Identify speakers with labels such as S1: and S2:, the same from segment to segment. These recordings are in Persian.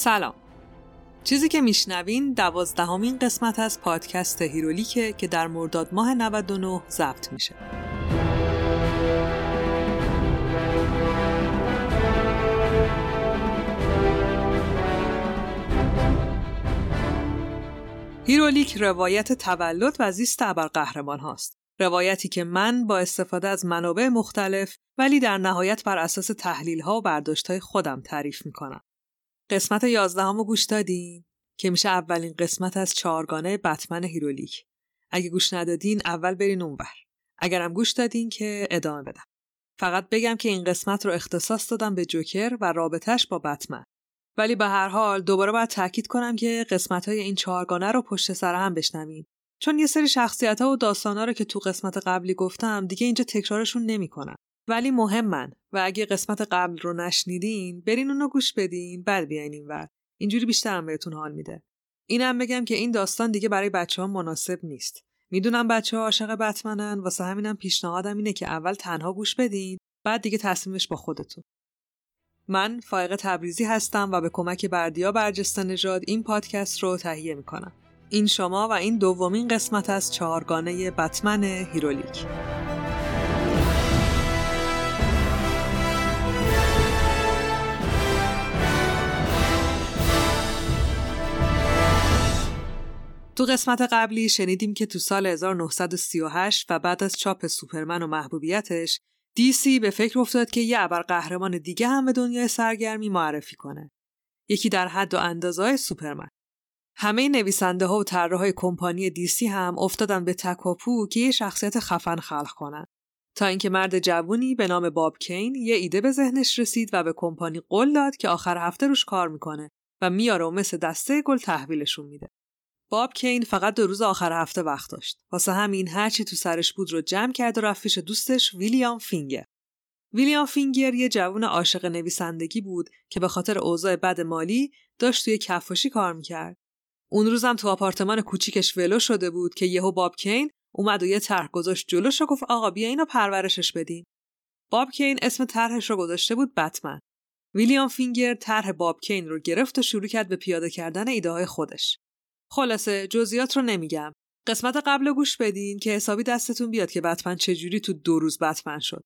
S1: سلام چیزی که میشنوین دوازدهمین قسمت از پادکست هیرولیکه که در مرداد ماه 99 ضبط میشه هیرولیک روایت تولد و زیست ابرقهرمان هاست. روایتی که من با استفاده از منابع مختلف ولی در نهایت بر اساس تحلیل ها و برداشت های خودم تعریف می‌کنم. قسمت یازدهم گوش دادین که میشه اولین قسمت از چهارگانه بتمن هیرولیک. اگه گوش ندادین اول برین اونور. اگرم گوش دادین که ادامه بدم. فقط بگم که این قسمت رو اختصاص دادم به جوکر و رابطش با بتمن. ولی به هر حال دوباره باید تاکید کنم که قسمت های این چهارگانه رو پشت سر هم بشنویم چون یه سری شخصیت ها و داستان ها رو که تو قسمت قبلی گفتم دیگه اینجا تکرارشون نمی‌کنم ولی مهمن. و اگه قسمت قبل رو نشنیدین برین اونو گوش بدین بعد بیاین اینور اینجوری بیشتر هم بهتون حال میده. اینم بگم که این داستان دیگه برای بچه ها مناسب نیست. می‌دونم بچه ها عاشق بتمنن واسه همینم پیشنهادم اینه که اول تنها گوش بدین بعد دیگه تصمیمش با خودتون. من فائق تبریزی هستم و به کمک بردیا برجسته نژاد این پادکست رو تهیه می‌کنم. این شما و این دومین قسمت از چهارگانه بتمن Herolic. تو قسمت قبلی شنیدیم که تو سال 1938 و بعد از چاپ سوپرمن و محبوبیتش دیسی به فکر افتاد که یه قهرمان دیگه هم به دنیای سرگرمی معرفی کنه. یکی در حد و اندازه سوپرمن. همه نویسنده ها و طراحهای کمپانی دیسی هم افتادن به تکاپو که یه شخصیت خفن خلق کنن. تا اینکه مرد جوونی به نام باب کین یه ایده به ذهنش رسید و به کمپانی قول داد که آخر هفته روش کار می‌کنه و میاره و مثل دسته گل تحویلشون میده. باب کین فقط دو روز آخر هفته وقت داشت. واسه همین هرچی تو سرش بود رو جمع کرد و رفت پیش دوستش ویلیام فینگر. ویلیام فینگر یه جوون عاشق نویسندگی بود که به خاطر اوضاع بد مالی داشت توی کفاشی کار می‌کرد. اون روزم تو آپارتمان کوچیکش ولو شده بود که یهو باب کین اومد و یه طرح گذاشت جلوش و گفت آقا بیا اینو پرورشش بدیم. باب کین اسم طرحش رو گذاشته بود بتمن. ویلیام فینگر طرح باب کین رو گرفت و شروع کرد به پیاده کردن ایده های خودش. خلاصه جزئیات رو نمیگم. قسمت قبل گوش بدین که حسابی دستتون بیاد که بتمن چجوری تو دو روز بتمن شد.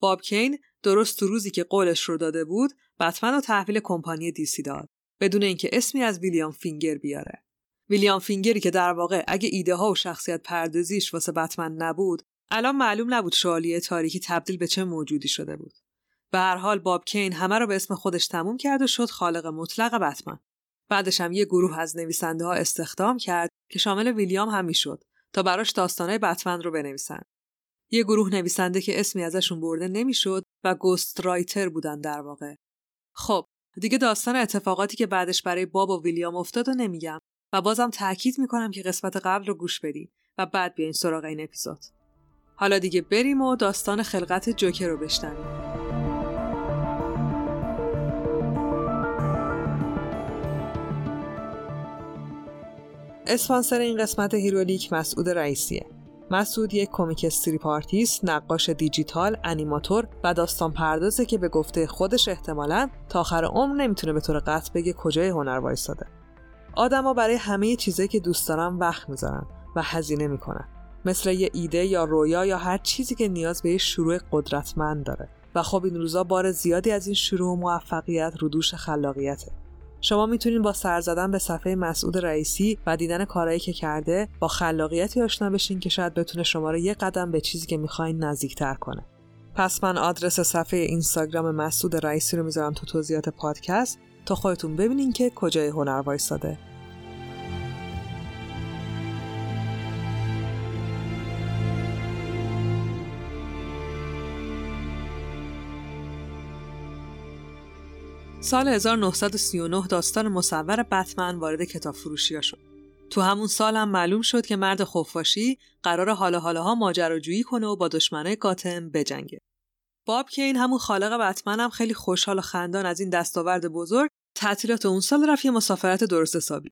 S1: باب کین درست تو روزی که قولش رو داده بود بتمن رو تحویل کمپانی DC داد بدون اینکه اسمی از ویلیام فینگر بیاره. ویلیام فینگری که در واقع اگه ایده ها و شخصیت پردازیش واسه بتمن نبود الان معلوم نبود شوالیه تاریکی تبدیل به چه موجودی شده بود. به هر حال باب کین همه رو به اسم خودش تموم کرد و شد خالق مطلق بتمن. بعدش هم یه گروه از نویسنده ها استخدام کرد که شامل ویلیام هم می‌شد تا براش داستانهای بتمن رو بنویسن. یه گروه نویسنده که اسمی ازشون برده نمی‌شد و گوست رایتر بودن در واقع. خب دیگه داستان اتفاقاتی که بعدش برای باب و ویلیام افتاد و نمیگم و بازم تاکید می‌کنم که قسمت قبل رو گوش بدید و بعد بیاین سراغ این اپیزود. حالا دیگه بریم و داستان خلقت جوکر رو بشنویم. اسپانسر این قسمت Herolic مسعود رئیسیه. مسعود یک comic strip artist، نقاش دیجیتال، انیماتور و داستان پردازه که به گفته خودش احتمالا تا آخر عمر نمی‌تونه به طور قطع بگه کجای هنر وایستاده. آدما برای همه چیزایی که دوست دارن وقت می‌ذارن و هزینه می‌کنن. مثل یه ایده یا رویا یا هر چیزی که نیاز به یه شروع قدرتمند داره. و خب این روزا بار زیادی از این شروع و موفقیت رو دوش خلاقیته. شما می‌تونید با سر زدن به صفحه مسعود رئیسی و دیدن کارهایی که کرده با خلاقیتی آشنا بشین که شاید بتونه شما رو یه قدم به چیزی که می‌خواین نزدیکتر کنه. پس من آدرس صفحه اینستاگرام مسعود رئیسی رو می‌ذارم تو توضیحات پادکست تا خودتون ببینین که کجای هنر وایستاده. سال 1939 داستان مصور بتمن وارد کتاب فروشی ها شد. تو همون سال هم معلوم شد که مرد خفاشی قرار حالا حالاها ماجراجویی کنه و با دشمنای گاتم بجنگه. باب که این همون خالق بتمن هم خیلی خوشحال و خندان از این دستاورد بزرگ تعطیلات اون سال رفت یه مسافرت درست حسابی.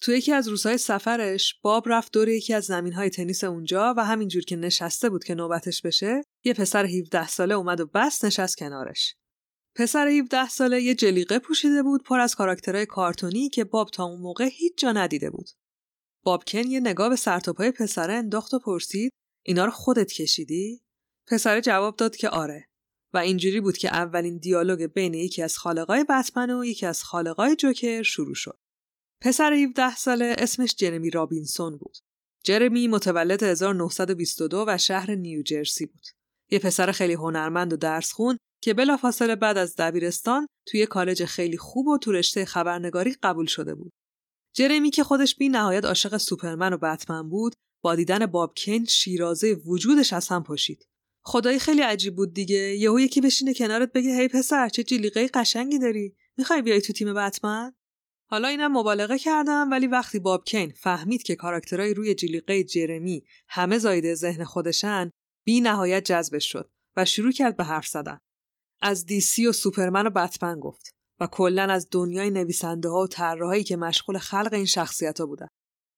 S1: تو یکی از روزهای سفرش باب رفت دور یکی از زمینهای تنیس اونجا و همینجور که نشسته بود که نوبتش بشه یه پسر 17 ساله اومد و بس نشست کنارش. پسر 17 ساله یه جلیقه پوشیده بود پر از کاراکترهای کارتونی که باب تا اون موقع هیچ جا ندیده بود. بابکن یه نگاه به سرتاپای پسره انداخت و پرسید اینا رو خودت کشیدی؟ پسره جواب داد که آره و اینجوری بود که اولین دیالوگ بین یکی از خالقای بتمن و یکی از خالقای جوکر شروع شد. پسر 17 ساله اسمش جرمی رابینسون بود. جرمی متولد 1922 و شهر نیوجرسی بود. یه پسر خیلی هنرمند و درس خون که بلافاصله بعد از دبیرستان توی کالج خیلی خوب و تو رشته خبرنگاری قبول شده بود. جرمی که خودش بی نهایت عاشق سوپرمن و بتمن بود با دیدن باب کین شیرازه وجودش از هم پاشید. خدایی خیلی عجیب بود دیگه یهو یکی بشینه کنارت بگه هی پسر چه جلیقه قشنگی داری می‌خوای بیای تو تیم بتمن حالا اینم مبالغه کردم ولی وقتی باب کین فهمید که کاراکترهای روی جلیقه جرمی همه زایده ذهن خودشن بی نهایت جذبش شد و شروع کرد به حرف زدن از دیسی و سوپرمن و بتمن گفت و کلا از دنیای نویسنده ها و طراحایی که مشغول خلق این شخصیت ها بودن.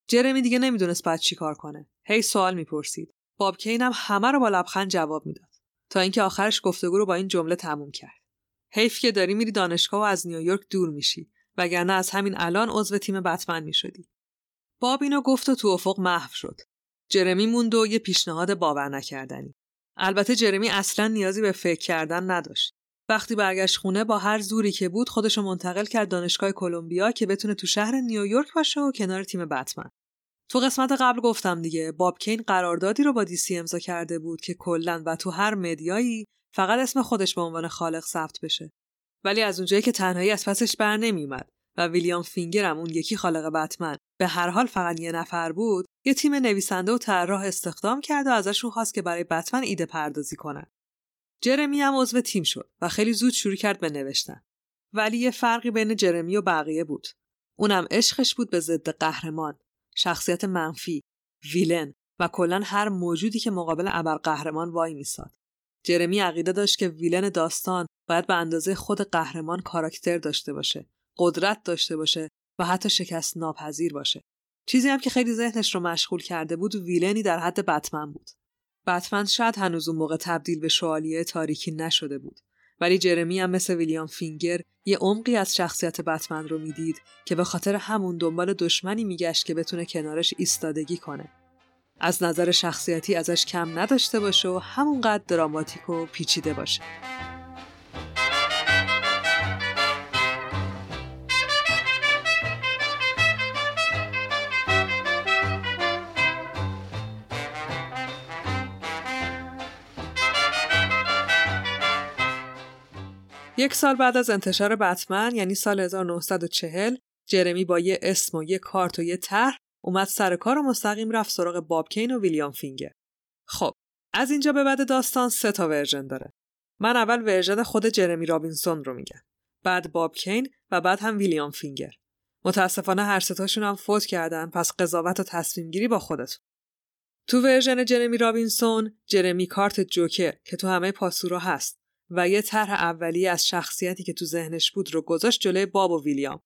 S1: جرمی دیگه نمی‌دونست بعد چی کار کنه. هی سوال می‌پرسید. باب کین هم همه رو با لبخند جواب می‌داد. تا اینکه آخرش گفتگو رو با این جمله تموم کرد. حیف که داری میری دانشگاه و از نیویورک دور میشی وگرنه از همین الان عضو تیم بتمن می‌شدی. باب اینو گفت و تو افق محو شد. جرمی موند و یه پیشنهاد باور نکردنی البته جرمی اصلا نیازی به فکر کردن نداشت. وقتی برگشت خونه با هر زوری که بود خودشو منتقل کرد دانشگاه کلمبیا که بتونه تو شهر نیویورک باشه و کنار تیم بتمن. تو قسمت قبل گفتم دیگه باب کین قراردادی رو با دیسی امضا کرده بود که کلا و تو هر مدیایی فقط اسم خودش به عنوان خالق ثبت بشه. ولی از اونجایی که تنهایی از پسش بر نمیومد و ویلیام فینگر هم اون یکی خالق بتمن به هر حال فقط یه نفر بود یه تیم نویسنده و طراح استخدام کرد و ازشون خواست که برای بتمن ایده پردازی کنن جرمی هم عضو تیم شد و خیلی زود شروع کرد به نوشتن. ولی یه فرقی بین جرمی و بقیه بود. اونم عشقش بود به ضد قهرمان شخصیت منفی ویلن و کلا هر موجودی که مقابل ابرقهرمان وای میساد. جرمی عقیده داشت که ویلن داستان باید به اندازه خود قهرمان کاراکتر داشته باشه قدرت داشته باشه و حتی شکست ناپذیر باشه. چیزی هم که خیلی ذهنش رو مشغول کرده بود ویلنی در حد بتمن بود. بتمن شاید هنوز اون موقع تبدیل به شوالیه تاریکی نشده بود. ولی جرمی هم مثل ویلیام فینگر یه عمقی از شخصیت بتمن رو می‌دید که به خاطر همون دنبال دشمنی میگشت که بتونه کنارش ایستادگی کنه. از نظر شخصیتی ازش کم نداشته باشه و همونقدر دراماتیک و پیچیده باشه. یک سال بعد از انتشار بتمن یعنی سال 1940 جرمی با یه اسم و یه کارت و یه طرح اومد سر کار و مستقیم رفت سراغ باب کین و ویلیام فینگر. خب از اینجا به بعد داستان سه تا ورژن داره. من اول ورژن خود جرمی رابینسون رو میگم. بعد باب کین و بعد هم ویلیام فینگر. متاسفانه هر ستاشون هم فوت کردن پس قضاوت و تصمیم گیری با خودتون. تو ورژن جرمی رابینسون جرمی کارت جوکر که تو همه پاسورا هست و یه طرح اولیه از شخصیتی که تو ذهنش بود رو گذاشت جلوی باب و ویلیام.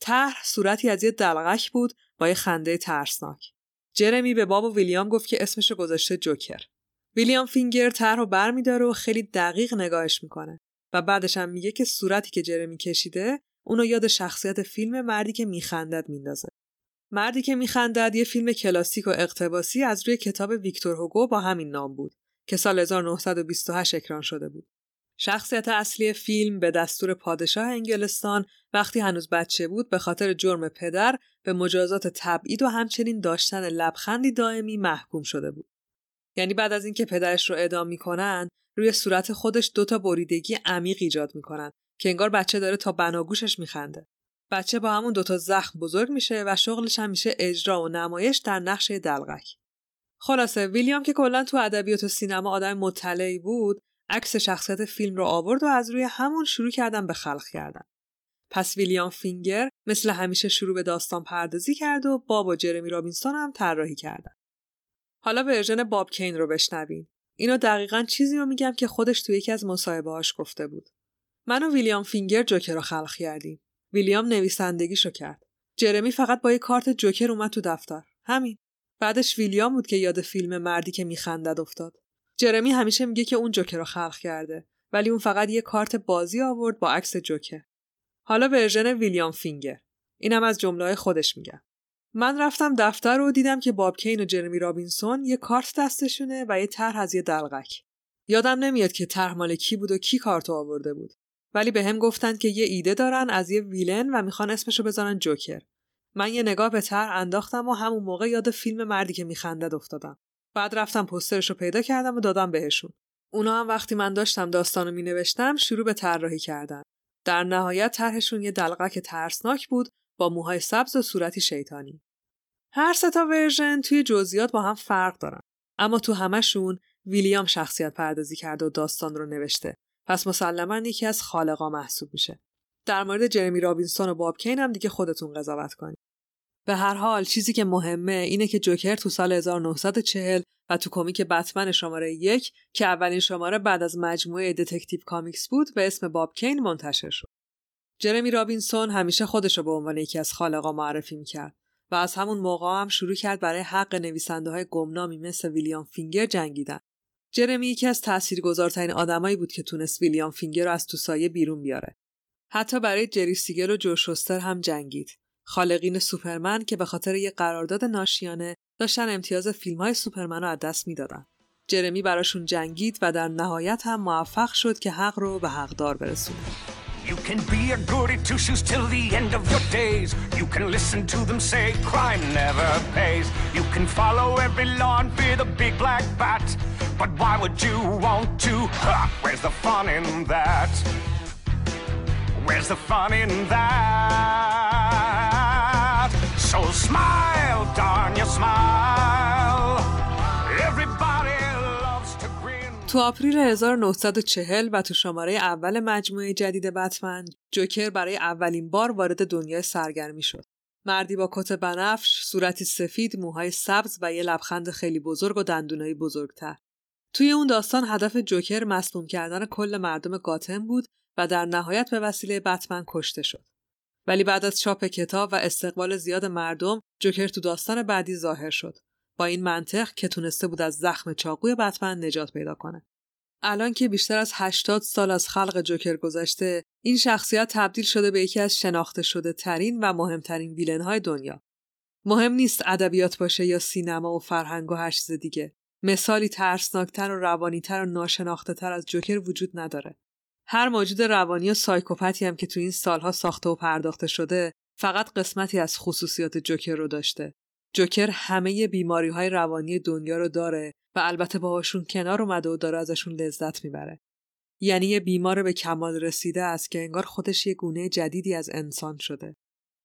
S1: طرح صورتی از یه دلغک بود با یه خنده ترسناک. جرمی به باب و ویلیام گفت که اسمش رو گذاشته جوکر. ویلیام فینگر طرح رو برمیداره و خیلی دقیق نگاهش می‌کنه و بعدش هم میگه که صورتی که جرمی کشیده اونو یاد شخصیت فیلم مردی که میخندد میندازه. مردی که میخندد یه فیلم کلاسیک و اقتباسی از روی کتاب ویکتور هوگو با همین نام بود که سال 1928 اکران شده بود. شخصیت اصلی فیلم به دستور پادشاه انگلستان وقتی هنوز بچه بود به خاطر جرم پدر به مجازات تبعید و همچنین داشتن لبخندی دائمی محکوم شده بود. یعنی بعد از اینکه پدرش رو اعدام می‌کنن روی صورت خودش دوتا بریدگی عمیق ایجاد می‌کنن که انگار بچه داره تا بناگوشش میخنده. بچه با همون دوتا زخم بزرگ میشه و شغلش هم میشه اجرا و نمایش در نقش دلغک. خلاصه ویلیام که کلا تو ادبیات و سینما آدم مطلعی بود عکس شخصیت فیلم رو آورد و از روی همون شروع کردن به خلق کردن. پس ویلیام فینگر مثل همیشه شروع به داستان پردازی کرد و باب و جرمی رابینسون هم طراحی کردن. حالا ورژن باب کین رو بشنوین. اینو دقیقا چیزی رو میگم که خودش تو یکی از مصاحبه‌هاش گفته بود. من و ویلیام فینگر جوکر رو خلق کردیم. ویلیام نویسندگیشو کرد. جرمی فقط با یه کارت جوکر اومد تو دفتر. همین. بعدش ویلیام بود که یاد فیلم مردی که میخندد افتاد. جرمی همیشه میگه که اون جوکر رو خلق کرده ولی اون فقط یه کارت بازی آورد با عکس جوکر. حالا ورژن ویلیام فینگر. اینم از جمله خودش میگم من رفتم دفتر رو دیدم که باب کین و جرمی رابینسون یه کارت دستشونه و یه طرح از یه دلقک. یادم نمیاد که طرح مال کی بود و کی کارت آورده بود. ولی به هم گفتن که یه ایده دارن از یه villain و می‌خوان اسمشو بذارن جوکر. من یه نگاه به طرح انداختم و همون موقع یاد فیلم مردی که میخندد افتادم. بعد رفتم پسترش رو پیدا کردم و دادم بهشون. اونا هم وقتی من داشتم داستانو می نوشتم شروع به طراحی کردن. در نهایت طرحشون یه دلقک ترسناک بود با موهای سبز و صورتی شیطانی. هر سه تا ورژن توی جزئیات با هم فرق دارن. اما تو همشون ویلیام شخصیت پردازی کرده و داستان رو نوشته. پس مسلما یکی از خالقا محسوب میشه. در مورد جرمی رابینسون و باب کین هم دیگه خودتون قضاوت کنید. به هر حال چیزی که مهمه اینه که جوکر تو سال 1940 و تو کمیک بتمن شماره یک که اولین شماره بعد از مجموعه Detective Comics بود به اسم باب کین منتشر شد. جرمی رابینسون همیشه خودش رو به عنوان یکی از خالقا معرفی می‌کرد و از همون موقع هم شروع کرد برای حق نویسنده های گمنامی مثل ویلیام فینگر جنگیدن. جرمی یکی از تاثیرگذارترین آدمایی بود که تونست ویلیام فینگر رو از تو سایه بیرون بیاره. حتی برای جری سیگل و جو شوستر هم جنگید. خالقین سوپرمن که به خاطر یک قرارداد ناشیانه داشتن امتیاز فیلم های سوپرمن رو از دست می‌دادن. جرمی براشون جنگید و در نهایت هم موفق شد که حق رو به حقدار برسونه. You can be a goody two shoes till the end of your days. You can listen to them say crime never pays. You can follow every law and fear the big black bat. But why would you want to? Ha! Where's the fun in that? Where's the fun in that? So smile, darn you smile. Everybody loves to grin. تو آپریل 1940 و تو شماره اول مجموعه جدید بتمن جوکر برای اولین بار وارد دنیای سرگرمی شد. مردی با کت بنفش، صورتی سفید، موهای سبز و یه لبخند خیلی بزرگ و دندونایی بزرگتر. توی اون داستان هدف جوکر مسموم کردن کل مردم گاتم بود و در نهایت به وسیله بتمن کشته شد. ولی بعد از چاپ کتاب و استقبال زیاد مردم جوکر تو داستان بعدی ظاهر شد. با این منطق که تونسته بود از زخم چاقوی بتمن نجات پیدا کنه. الان که بیشتر از 80 سال از خلق جوکر گذشته این شخصیت تبدیل شده به یکی از شناخته شده ترین و مهمترین ویلن های دنیا. مهم نیست ادبیات باشه یا سینما و فرهنگ و هر چیز دیگه. مثالی ترسناکتر و روانیتر و ناشناخته تر از جوکر وجود نداره. هر موجود روانی و سایکوپتی هم که تو این سالها ساخته و پرداخته شده فقط قسمتی از خصوصیات جوکر رو داشته. جوکر همه بیماری های روانی دنیا رو داره و البته باهاشون کنار اومده و داره ازشون لذت می‌بره. یعنی یه بیمار به کمال رسیده است که انگار خودش یه گونه جدیدی از انسان شده.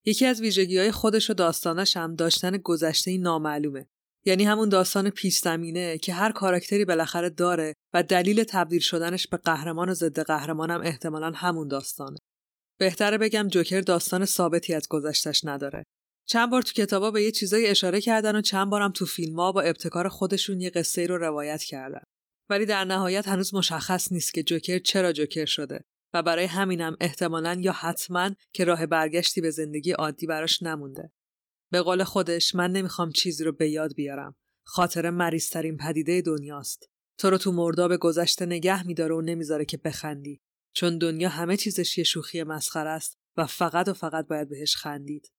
S1: یکی از ویژگی های خودش و داستانش هم داشتن گذشته نامعلومه. یعنی همون داستان پیش زمینه که هر کاراکتری بالاخره داره و دلیل تبدیل شدنش به قهرمان و ضد قهرمانم احتمالا همون داستانه. بهتره بگم جوکر داستان ثابتی از گذشتش نداره. چند بار تو کتابا به یه چیزایی اشاره کردن و چند بارم تو فیلم‌ها با ابتکار خودشون یه قصه رو روایت کردن. ولی در نهایت هنوز مشخص نیست که جوکر چرا جوکر شده و برای همینم احتمالا یا حتما که راه برگشتی به زندگی عادی براش نمونده. به قول خودش من نمی‌خوام چیزی رو به یاد بیارم. خاطر مریضترین پدیده دنیاست. تو رو تو مرداب گذشته نگه میداره و نمی‌ذاره که بخندی. چون دنیا همه چیزش یه شوخی مسخره است و فقط و فقط باید بهش خندید.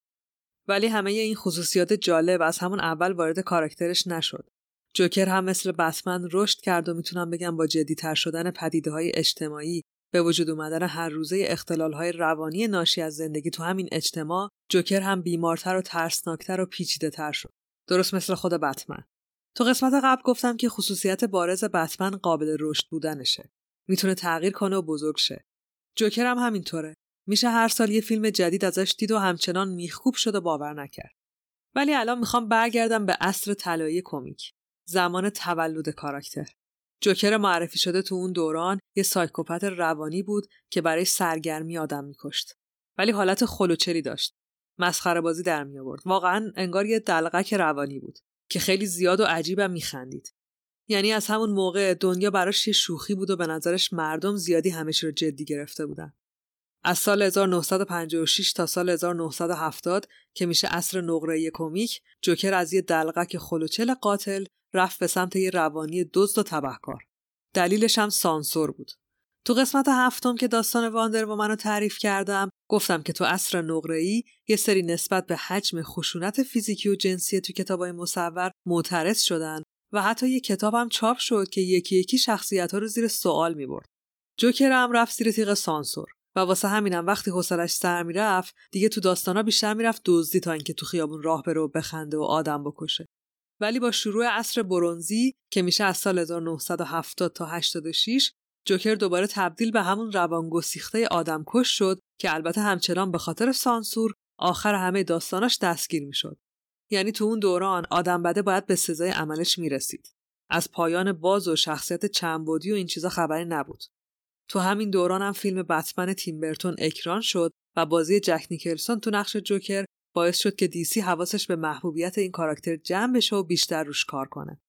S1: ولی همه این خصوصیات جالب از همون اول وارد کاراکترش نشد. جوکر هم مثل بتمن رشد کرد و می‌تونم بگم با جدیتر شدن پدیده های اجتماعی به وجود اومدن هر روزه اختلال های روانی ناشی از زندگی تو همین اجتماع جوکر هم بیمارتر و ترسناکتر و پیچیده تر شد. درست مثل خود بتمن. تو قسمت قبل گفتم که خصوصیت بارز بتمن قابل رشد بودنشه. می‌تونه تغییر کنه و بزرگ شه. جوکر هم همینطوره. میشه هر سال یه فیلم جدید ازش دید و همچنان میخکوب شد و باور نکرد. ولی الان می‌خوام برگردم به عصر طلایی کمیک. زمان تولد کاراکتر. جوکر معرفی شده تو اون دوران یه سایکوپت روانی بود که برای سرگرمی آدم میکشت. ولی حالت خلوچری داشت. مسخره بازی در می آورد. واقعا انگار یه دلغک روانی بود که خیلی زیاد و عجیبم میخندید. یعنی از همون موقع دنیا براش یه شوخی بود و به نظرش مردم زیادی همش رو جدی گرفته بودن. از سال 1956 تا سال 1970 که میشه عصر نقره کمیک جوکر از یه دلغک خلوچل قاتل رفت به سمت یه روانی دزد و تبهکار. دلیلش هم سانسور بود. تو قسمت هفتم که داستان واندر با منو تعریف کردم گفتم که تو عصر نقره‌ای یه سری نسبت به حجم خشونت فیزیکی و جنسی تو کتابای مصور معترض شدن و حتی یه کتابم چاپ شد که یکی یکی شخصیت ها رو زیر سوال می برد. جوکر هم رفت زیر تیغ سانسور و واسه همینم وقتی حوصلش سر می‌رفت دیگه تو داستانا بیشتر می‌رفت دزدی تا اینکه تو خیابون راه بره و بخنده و آدم بکشه. ولی با شروع عصر برونزی که میشه از سال 1970 تا 86 جوکر دوباره تبدیل به همون روانگسیخته آدمکش شد که البته همچنان به خاطر سانسور آخر همه داستاناش دستگیر می‌شد. یعنی تو اون دوران آدم بده باید به سزای عملش می‌رسید. از پایان باز و شخصیت چندبودی و این چیزا خبری نبود. تو همین دوران هم فیلم بتمن تیمبرتون اکران شد و بازی جک نیکلسون تو نقش جوکر باعث شد که دیسی حواسش به محبوبیت این کاراکتر جمع بشه و بیشتر روش کار کنه.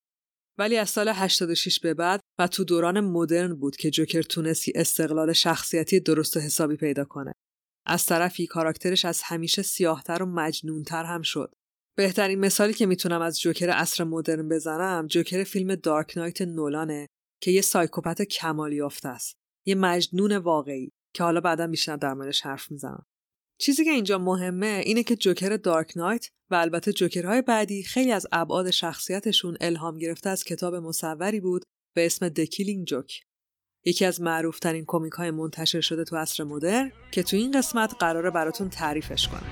S1: ولی از سال 86 به بعد و تو دوران مدرن بود که جوکر تونستی استقلال شخصیتی درست و حسابی پیدا کنه. از طرفی کاراکترش از همیشه سیاهتر و مجنونتر هم شد. بهترین مثالی که می‌تونم از جوکر اصر مدرن بزنم جوکر فیلم دارک نایت نولانه که یه سایکوپت کمال یافته است. یه مجنون واقعی که حالا بعدا بیشتر در موردش حرف می‌زنم. چیزی که اینجا مهمه اینه که جوکر دارک نایت و البته جوکرهای بعدی خیلی از ابعاد شخصیتشون الهام گرفته از کتاب مصوری بود به اسم دکیلینگ جوک یکی از معروفترین کمیک های منتشر شده تو عصر مدرن که تو این قسمت قراره براتون تعریفش کنم.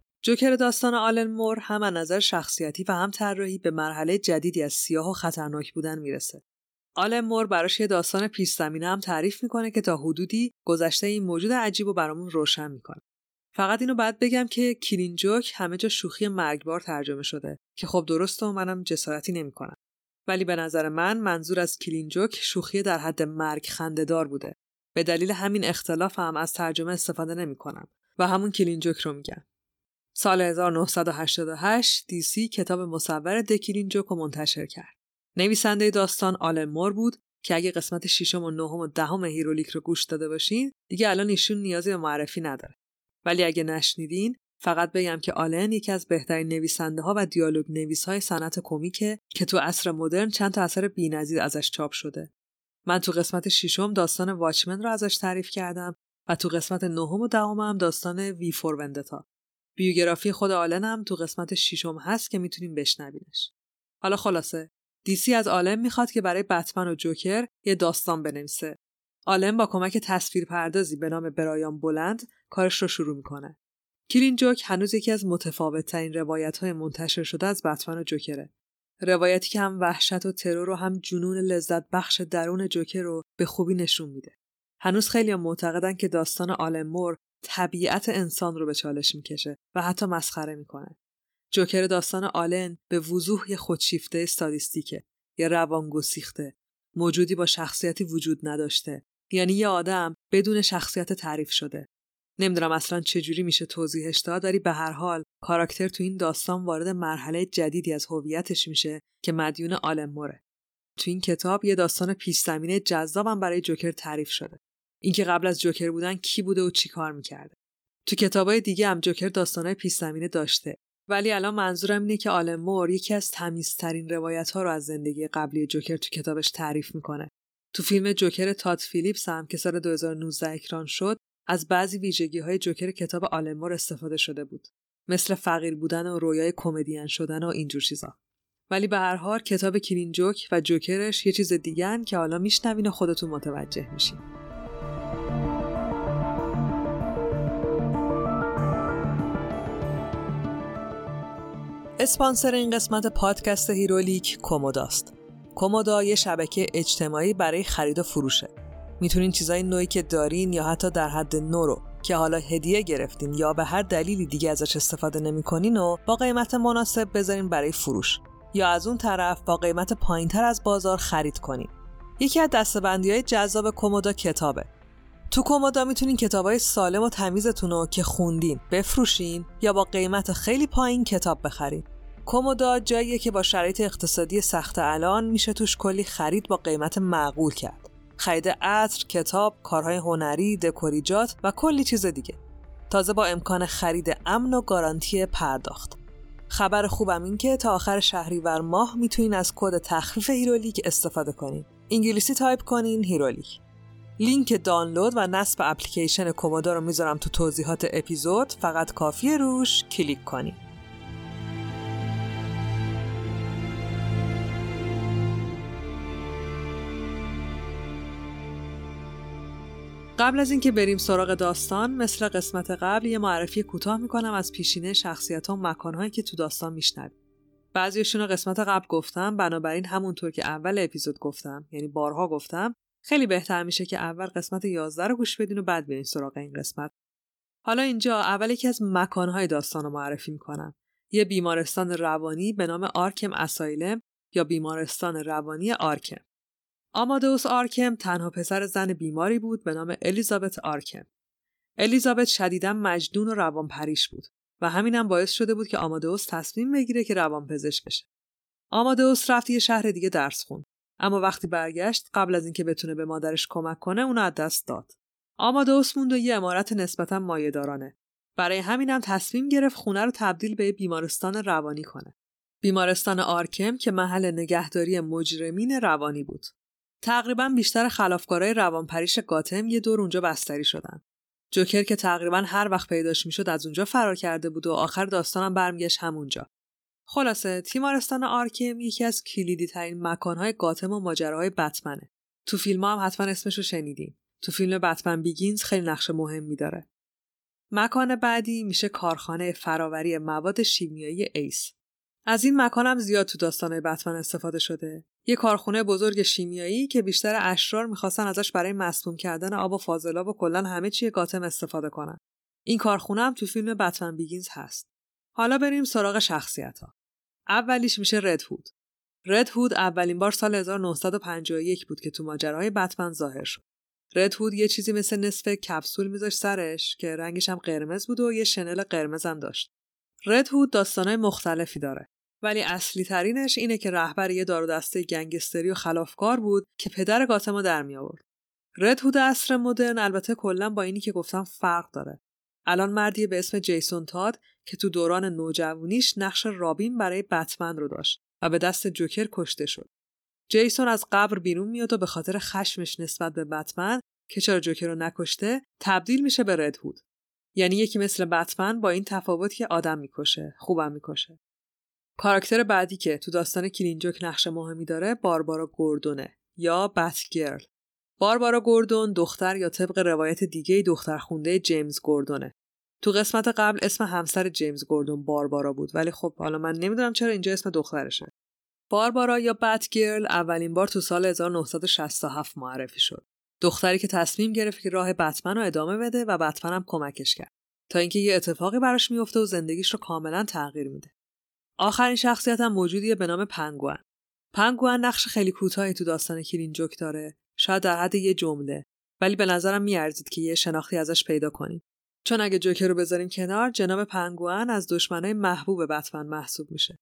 S1: جوکر داستان آلن مور هم از نظر شخصیتی و هم طراحی به مرحله جدیدی از سیاه و خطرناک بودن می‌رسه. آلن مور براش یه داستان پیش هم تعریف می‌کنه که تا حدودی گذشته این موجود عجیب و برامون روشن می‌کنه. فقط اینو باید بگم که کلین جوک همه جا شوخی مرگبار ترجمه شده که خب درسته و منم جسارتی نمی‌کنم. ولی به نظر من منظور از کلین جوک شوخی در حد مرگ خندهدار بوده. به دلیل همین اختلاف هم از ترجمه استفاده نمی‌کنم و همون Killing Joke رو میگم. سال 1988 DC کتاب مصور The Killing Joke رو منتشر کرد. نویسنده داستان آلن مور بود که اگه قسمت ششم و نهم و دهم Herolic رو گوش داده باشین دیگه الان ایشون نیازی به معرفی نداره. ولی اگه نشنیدین فقط بگم که آلن یکی از بهترین نویسنده ها و دیالوگ نویس های صنعت کمیکه که تو عصر مدرن چند تا اثر بی‌نظیر ازش چاپ شده. من تو قسمت ششم داستان Watchmen رو ازش تعریف کردم و تو قسمت نهم و دهم هم داستان وی فور وندتا. بیوگرافی خود آلن هم تو قسمت ششم هست که می‌تونیم بشنوینش حالا خلاصه دیسی از آلم می‌خواد که برای بتمن و جوکر یه داستان بنویسه. آلم با کمک تصویر پردازی به نام برایان بلند کارش رو شروع می‌کنه. کلین جوک هنوز یکی از متفاوت ترین روایت های منتشر شده از بتمن و جوکره. روایتی که هم وحشت و ترور و هم جنون لذت بخش درون جوکر رو به خوبی نشون میده. هنوز خیلی معتقدن که داستان آلم مور طبیعت انسان رو به چالش می‌کشه و حتی مسخره می‌کنه. جوکر داستان آلن به وضوح یه خودشیفته استادیستیکه یه روان گسیخته موجودی با شخصیتی وجود نداشته یعنی یه آدم بدون شخصیت تعریف شده نمی‌دونم اصلا چجوری میشه توضیحش داد ولی به هر حال کاراکتر تو این داستان وارد مرحله جدیدی از هویتش میشه که مدیون موره. تو این کتاب یه داستان پیش زمینه جذابم برای جوکر تعریف شده اینکه قبل از جوکر بودن کی بوده و چی کار می‌کرده تو کتابای دیگه هم جوکر داستانهای پیش زمینه داشته ولی الان منظورم اینه که آلن مور یکی از تمیزترین روایت ها رو از زندگی قبلی جوکر تو کتابش تعریف می‌کنه. تو فیلم جوکر تات فیلیپس هم که سال 2019 اکران شد از بعضی ویژگی های جوکر کتاب آلن مور استفاده شده بود. مثل فقیر بودن و رویای کمدین شدن و اینجور چیزا. ولی به هر حال کتاب کلین جوک و جوکرش یه چیز دیگه که حالا میشنوین و خودتون متوجه میشین. اسپانسر این قسمت پادکست هیرولیک کوموداست. کومودا یه شبکه اجتماعی برای خرید و فروشه. می‌تونین چیزای نوعی که دارین یا حتی در حد نو رو که حالا هدیه گرفتین یا به هر دلیلی دیگه ازش استفاده نمی‌کنین و با قیمت مناسب بذارین برای فروش یا از اون طرف با قیمت پایینتر از بازار خرید کنین یکی از دستبندی های جذاب کمودا کتابه تو کمودا می‌تونین های سالم و تمیزتون رو که خوندین بفروشین یا با قیمت خیلی پایین کتاب بخرین کمودا جاییه که با شرایط اقتصادی سخت الان میشه توش کلی خرید با قیمت معقول کرد. خرید عطر، کتاب، کارهای هنری، دکوریجات و کلی چیز دیگه. تازه با امکان خرید امن و گارانتی پرداخت. خبر خوبم این که تا آخر شهریور ماه می‌تونین از کد تخفیف Herolic استفاده کنین. انگلیسی تایپ کنین Herolic. لینک دانلود و نصب اپلیکیشن کومودا رو می‌ذارم تو توضیحات اپیزود. فقط کافی روش کلیک کنین. قبل از اینکه بریم سراغ داستان مثل قسمت قبل یه معرفی کوتاه می‌کنم از پیشینه شخصیت ها و مکانهایی که تو داستان میشنویم. بعضیشون رو قسمت قبل گفتم بنابراین همونطور که اول اپیزود گفتم یعنی بارها گفتم خیلی بهتر میشه که اول قسمت 11 رو گوش بدین و بعد برین سراغ این قسمت. حالا اینجا اول یکی از مکانهای داستان رو معرفی می‌کنم. یه بیمارستان روانی به نام آرکم اسایلم یا بیمارستان روانی آرکم. آمادوس آرکم تنها پسر زن بیماری بود به نام الیزابت آرکم. الیزابت شدیدا مجدون و روانپریش بود و همینم باعث شده بود که آمادوس تصمیم بگیره که روانپزشک بشه. آمادوس رفت یه شهر دیگه درس خون اما وقتی برگشت قبل از اینکه بتونه به مادرش کمک کنه اونو از دست داد. آمادوس موند و یه امارت نسبتا مایهدارانه. برای همینم تصمیم گرفت خونه رو تبدیل به بیمارستان روانی کنه. بیمارستان آرکم که محل نگهداری مجرمین روانی بود. تقریبا بیشتر خلافکارای روانپریش گاتم یه دور اونجا بستری شدن. جوکر که تقریبا هر وقت پیداش می‌شد از اونجا فرار کرده بود و آخر داستانم برمیگشت همونجا. خلاصه تیمارستان Arkham یکی از کلیدی ترین مکانهای گاتم و ماجراهای بتمنه. تو فیلم هم حتما اسمش رو شنیدین. تو فیلم Batman Begins خیلی نقش مهمی داره. مکان بعدی میشه کارخانه فراوری مواد شیمیایی Ace. از این مکانم زیاد تو داستانهای بتمن استفاده شده یه کارخونه بزرگ شیمیایی که بیشتر اشرار می‌خواستن ازش برای مسموم کردن آب و فاضلاب و کلا همه چی گاتم استفاده کنن. این کارخونه هم تو فیلم بتمن بیگینز هست. حالا بریم سراغ شخصیت ها اولیش میشه رد هود رد هود اولین بار سال 1951 بود که تو ماجراهای بتمن ظاهر شد. رد هود یه چیزی مثل نصف کپسول میذاشت سرش که رنگش هم قرمز بود و یه شنل قرمز هم داشت. رد هود داستانهای مختلفی داره. ولی اصلی ترینش اینه که رهبر یه دار دسته گنگستری و خلافکار بود که پدر گاتما در می آورد. رد هود عصر مدرن البته کلا با اینی که گفتم فرق داره. الان مردی به اسم جیسون تاد که تو دوران نوجوانیش نقش رابین برای بتمن رو داشت و به دست جوکر کشته شد. جیسون از قبر بیرون میاد و به خاطر خشمش نسبت به بتمن که چرا جوکر رو نکشته تبدیل میشه به رد هود. یعنی یکی مثل بتمن با این تفاوت که آدم می‌کشه، خوبم می‌کشه. کاراکتر بعدی که تو داستان کلینجوک نقش مهمی داره باربارا گوردونه یا بت گرل. باربارا گوردون دختر یا طبق روایت دیگه دختر خونده جیمز گوردونه. تو قسمت قبل اسم همسر جیمز گوردون باربارا بود ولی خب حالا من نمی‌دونم چرا اینجا اسم دخترشه. باربارا یا بت گرل اولین بار تو سال 1967 معرفی شد. دختری که تصمیم گرفت که راه بتمن رو ادامه بده و بتمن هم کمکش کرد تا اینکه یه اتفاقی براش میفته و زندگیش رو کاملا تغییر میده. آخرین شخصیت هم موجودیه به نام پنگوان. پنگوان نقش خیلی کوتاهی تو داستان کلین جوک داره. شاید در حد یه جمله ولی به نظرم میارزید که یه شناختی ازش پیدا کنیم. چون اگه جوکر رو بذاریم کنار جناب پنگوان از دشمنای محبوب بتمن محسوب میشه.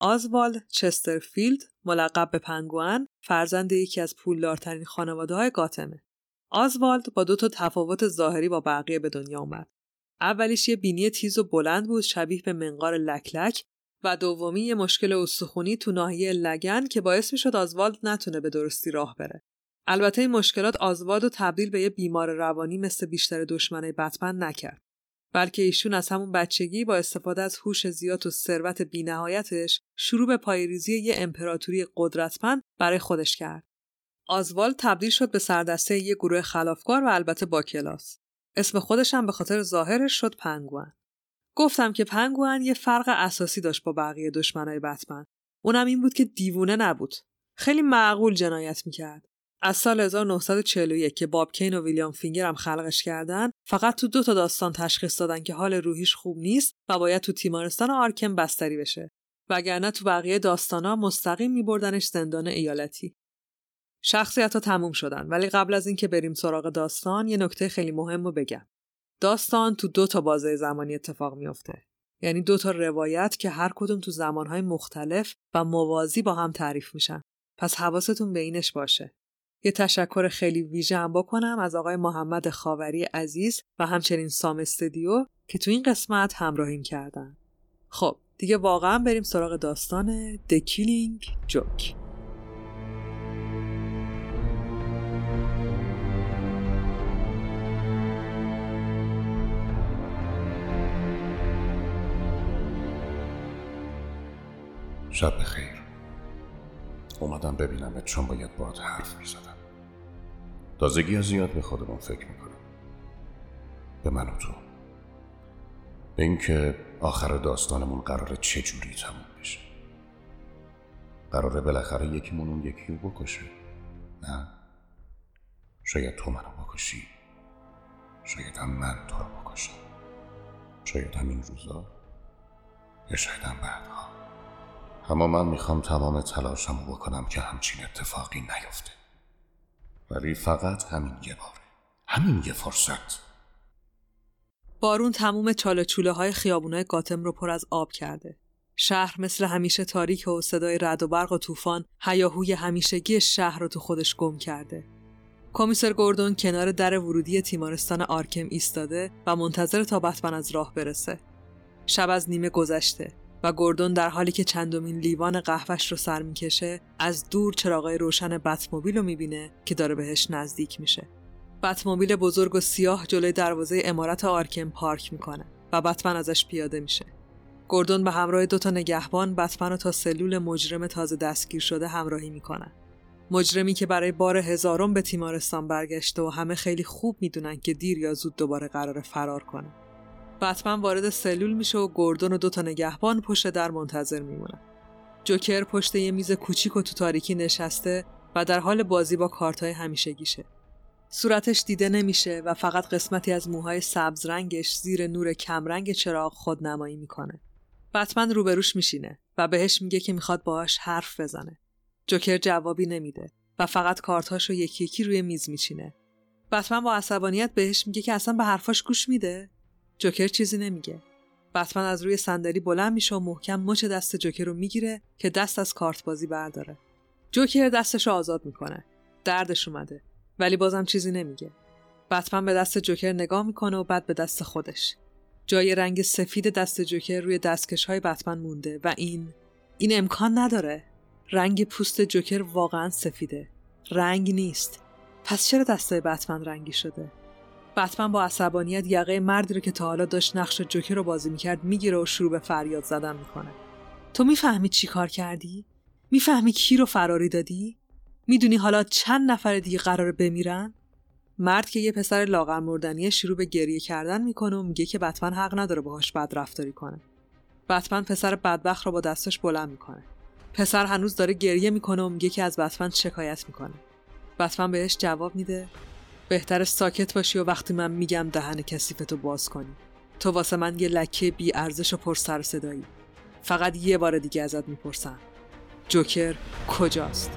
S1: آزوالد چسترفیلد ملقب به پنگوان فرزند یکی از پولدارترین خانواده های گاتمه. آزوالد با دو تا تفاوت ظاهری با بقیه به دنیا اومد. اولیش یه بینی تیز و بلند بود شبیه به منقار لکلک و دومی یه مشکل استخونی تو ناحیه لگن که باعث می‌شد آزوالد نتونه به درستی راه بره. البته این مشکلات آزوالد رو تبدیل به یه بیمار روانی مثل بیشتر دشمنای بتمن نکرد. بلکه ایشون از همون بچگی با استفاده از هوش زیاد و ثروت بینهایتش شروع به پایریزی یه امپراتوری قدرتمند برای خودش کرد. آزوالد تبدیل شد به سردسته یه گروه خلافکار و البته با کلاس. اسم خودش هم به خاطر ظاهرش شد پنگوان. گفتم که پنگوان یه فرق اساسی داشت با بقیه دشمنای بتمن. اونم این بود که دیوونه نبود. خیلی معقول جنایت می‌کرد. از سال 1941 که باب کین و ویلیام فینگر هم خلقش کردن فقط تو دو تا داستان تشخیص دادن که حال روحیش خوب نیست و باید تو تیمارستان آرکم بستری بشه وگرنه تو بقیه داستانا مستقیم میبردنش زندان ایالتی شخصیت ها تموم شدن ولی قبل از اینکه بریم سراغ داستان یه نکته خیلی مهم رو بگم داستان تو دو تا بازه زمانی اتفاق میافته. یعنی دو تا روایت که هر کدوم تو زمانهای مختلف و موازی با هم تعریف میشن. پس حواستون به اینش باشه. یه تشکر خیلی ویژه هم بکنم از آقای محمد خاوری عزیز و همچنین سام استدیو که تو این قسمت همراهیم کردن. خب دیگه واقعا بریم سراغ داستان The Killing Joke.
S2: شب بخیر. اومدم ببینم چون باید باید حرف می‌زدم. تازگی از زیاد به خودمون فکر می‌کنم. به من و تو. به اینکه آخر داستانمون قراره چجوری تموم بشه. قراره بالاخره یکیمون اون یکی رو بکشه. نه؟ شاید تو منو بکشی. شاید هم من تو رو بکشم. شاید هم این روزا. یا شاید هم بعدها. اما من می‌خوام تمام تلاشمو بکنم که همچین اتفاقی نیفته ولی فقط همین یه باره همین یه فرصت
S1: بارون تموم چاله چوله های خیابونای گاتم رو پر از آب کرده. شهر مثل همیشه تاریک و صدای رد و برق و طوفان هیاهوی همیشگی شهر رو تو خودش گم کرده. کمیسر گوردون کنار در ورودی تیمارستان آرکم ایستاده و منتظر تا بتمن از راه برسه. شب از نیمه گذشته و گوردون در حالی که چندمین لیوان قهوهش رو سر می‌کشه از دور چراغای روشن بتموبیل رو می‌بینه که داره بهش نزدیک میشه. بتموبیل بزرگ و سیاه جلوی دروازه امارت آرکم پارک می‌کنه و بتمن ازش پیاده میشه. گوردون به همراه دوتا نگهبان بتمن رو تا سلول مجرم تازه دستگیر شده همراهی می‌کنن. مجرمی که برای بار هزارم به تیمارستان برگشته و همه خیلی خوب می‌دونن که دیر یا زود دوباره قرار فرار کنه. بتمن وارد سلول میشه و گوردون و دوتا نگهبان پشت در منتظر میمونن. جوکر پشت یه میز کوچیک و تو تاریکی نشسته و در حال بازی با کارتای همیشگیشه. صورتش دیده نمیشه و فقط قسمتی از موهای سبز رنگش زیر نور کمرنگ چراغ خودنمایی می‌کنه. بتمن روبروش میشینه و بهش میگه که می‌خواد باهاش حرف بزنه. جوکر جوابی نمیده و فقط کارتاشو یکی یکی روی میز میچینه. بتمن با عصبانیت بهش میگه که اصلا به حرفاش گوش میده. جوکر چیزی نمیگه. بتمن از روی صندلی بلند میشه و محکم مچ دست جوکر رو می‌گیره که دست از کارت بازی برداره. جوکر دستش رو آزاد می‌کنه. دردش اومده ولی بازم چیزی نمیگه. بتمن به دست جوکر نگاه می‌کنه و بعد به دست خودش. جای رنگ سفید دست جوکر روی دستکش های بتمن مونده و این این امکان نداره. رنگ پوست جوکر واقعا سفیده. رنگ نیست. پس چرا دستای بتمن رنگی شده؟ بتمن با عصبانیت یقه مردی رو که تا حالا داشت نقش جوکر رو بازی می‌کرد می‌گیره و شروع به فریاد زدن می‌کنه. تو می‌فهمی چی کار کردی؟ می‌فهمی کی رو فراری دادی؟ می‌دونی حالا چند نفر دیگه قراره بمیرن؟ مرد که یه پسر لاغر مردنیه شروع به گریه کردن می‌کنه و میگه که بتمن حق نداره باهاش بد رفتاری کنه. بتمن پسر بدبخت رو با دستش بلند می‌کنه. پسر هنوز داره گریه می‌کنه و میگه که از بتمن شکایت می‌کنه. بتمن بهش جواب میده بهتر ساکت باشی و وقتی من میگم دهن کثیفتو باز کنی. تو واسه من یه لکه بی ارزش و پر سر صدایی. فقط یه بار دیگه ازت می‌پرسم. جوکر کجاست؟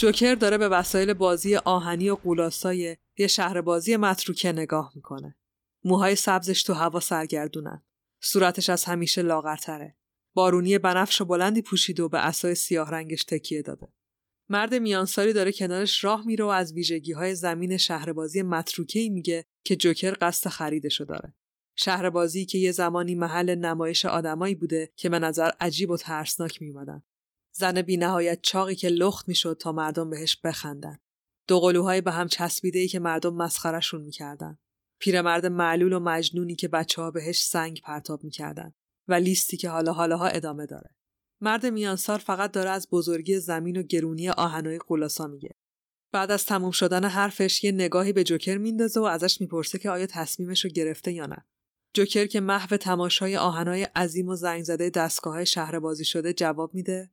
S1: جوکر داره به وسایل بازی آهنی و قولاسای یه شهر بازی متروکه نگاه می‌کنه. موهای سبزش تو هوا سرگردونن. صورتش از همیشه لاغرتره. بارونی بنفش و بلندی پوشیده و به اسای سیاه رنگش تکیه داده. مرد میانسالی داره کنارش راه میره و از ویژگی های زمین شهربازی متروکه میگه که جوکر قصد خریدشو داره. شهربازی که یه زمانی محل نمایش آدمایی بوده که به نظر عجیب و ترسناک میومدن. زن بی نهایت چاقی که لخت می‌شد تا مردم بهش بخندن. دو قلوهای به هم چسبیده ای که مردم مسخرشون می‌کردن. پیرمرد معلول و مجنونی که بچه ها بهش سنگ پرتاب می‌کردن و لیستی که حالا حالاها ادامه داره. مرد میان سال فقط داره از بزرگی زمین و گرونی آهنای قولاسا میگه. بعد از تموم شدن حرفش یه نگاهی به جوکر میندازه و ازش می‌پرسه که آیا تصمیمش رو گرفته یا نه. جوکر که محو تماشای آهنای عظیم و زنگ زده دستگاه شهر بازی شده جواب میده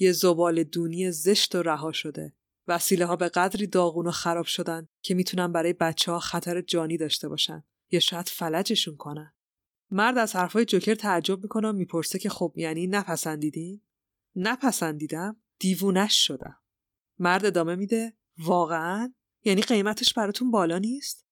S1: یه زبال دونی زشت و رها شده. وسیله ها به قدری داغون و خراب شدن که می‌تونن برای بچه ها خطر جانی داشته باشن یا شاید فلجشون کنن. مرد از حرفای جوکر تعجب می‌کنه و می‌پرسه که خب یعنی نپسندیدین؟ نپسندیدم دیوونش شدم. مرد ادامه میده واقعا؟ یعنی قیمتش براتون بالا نیست؟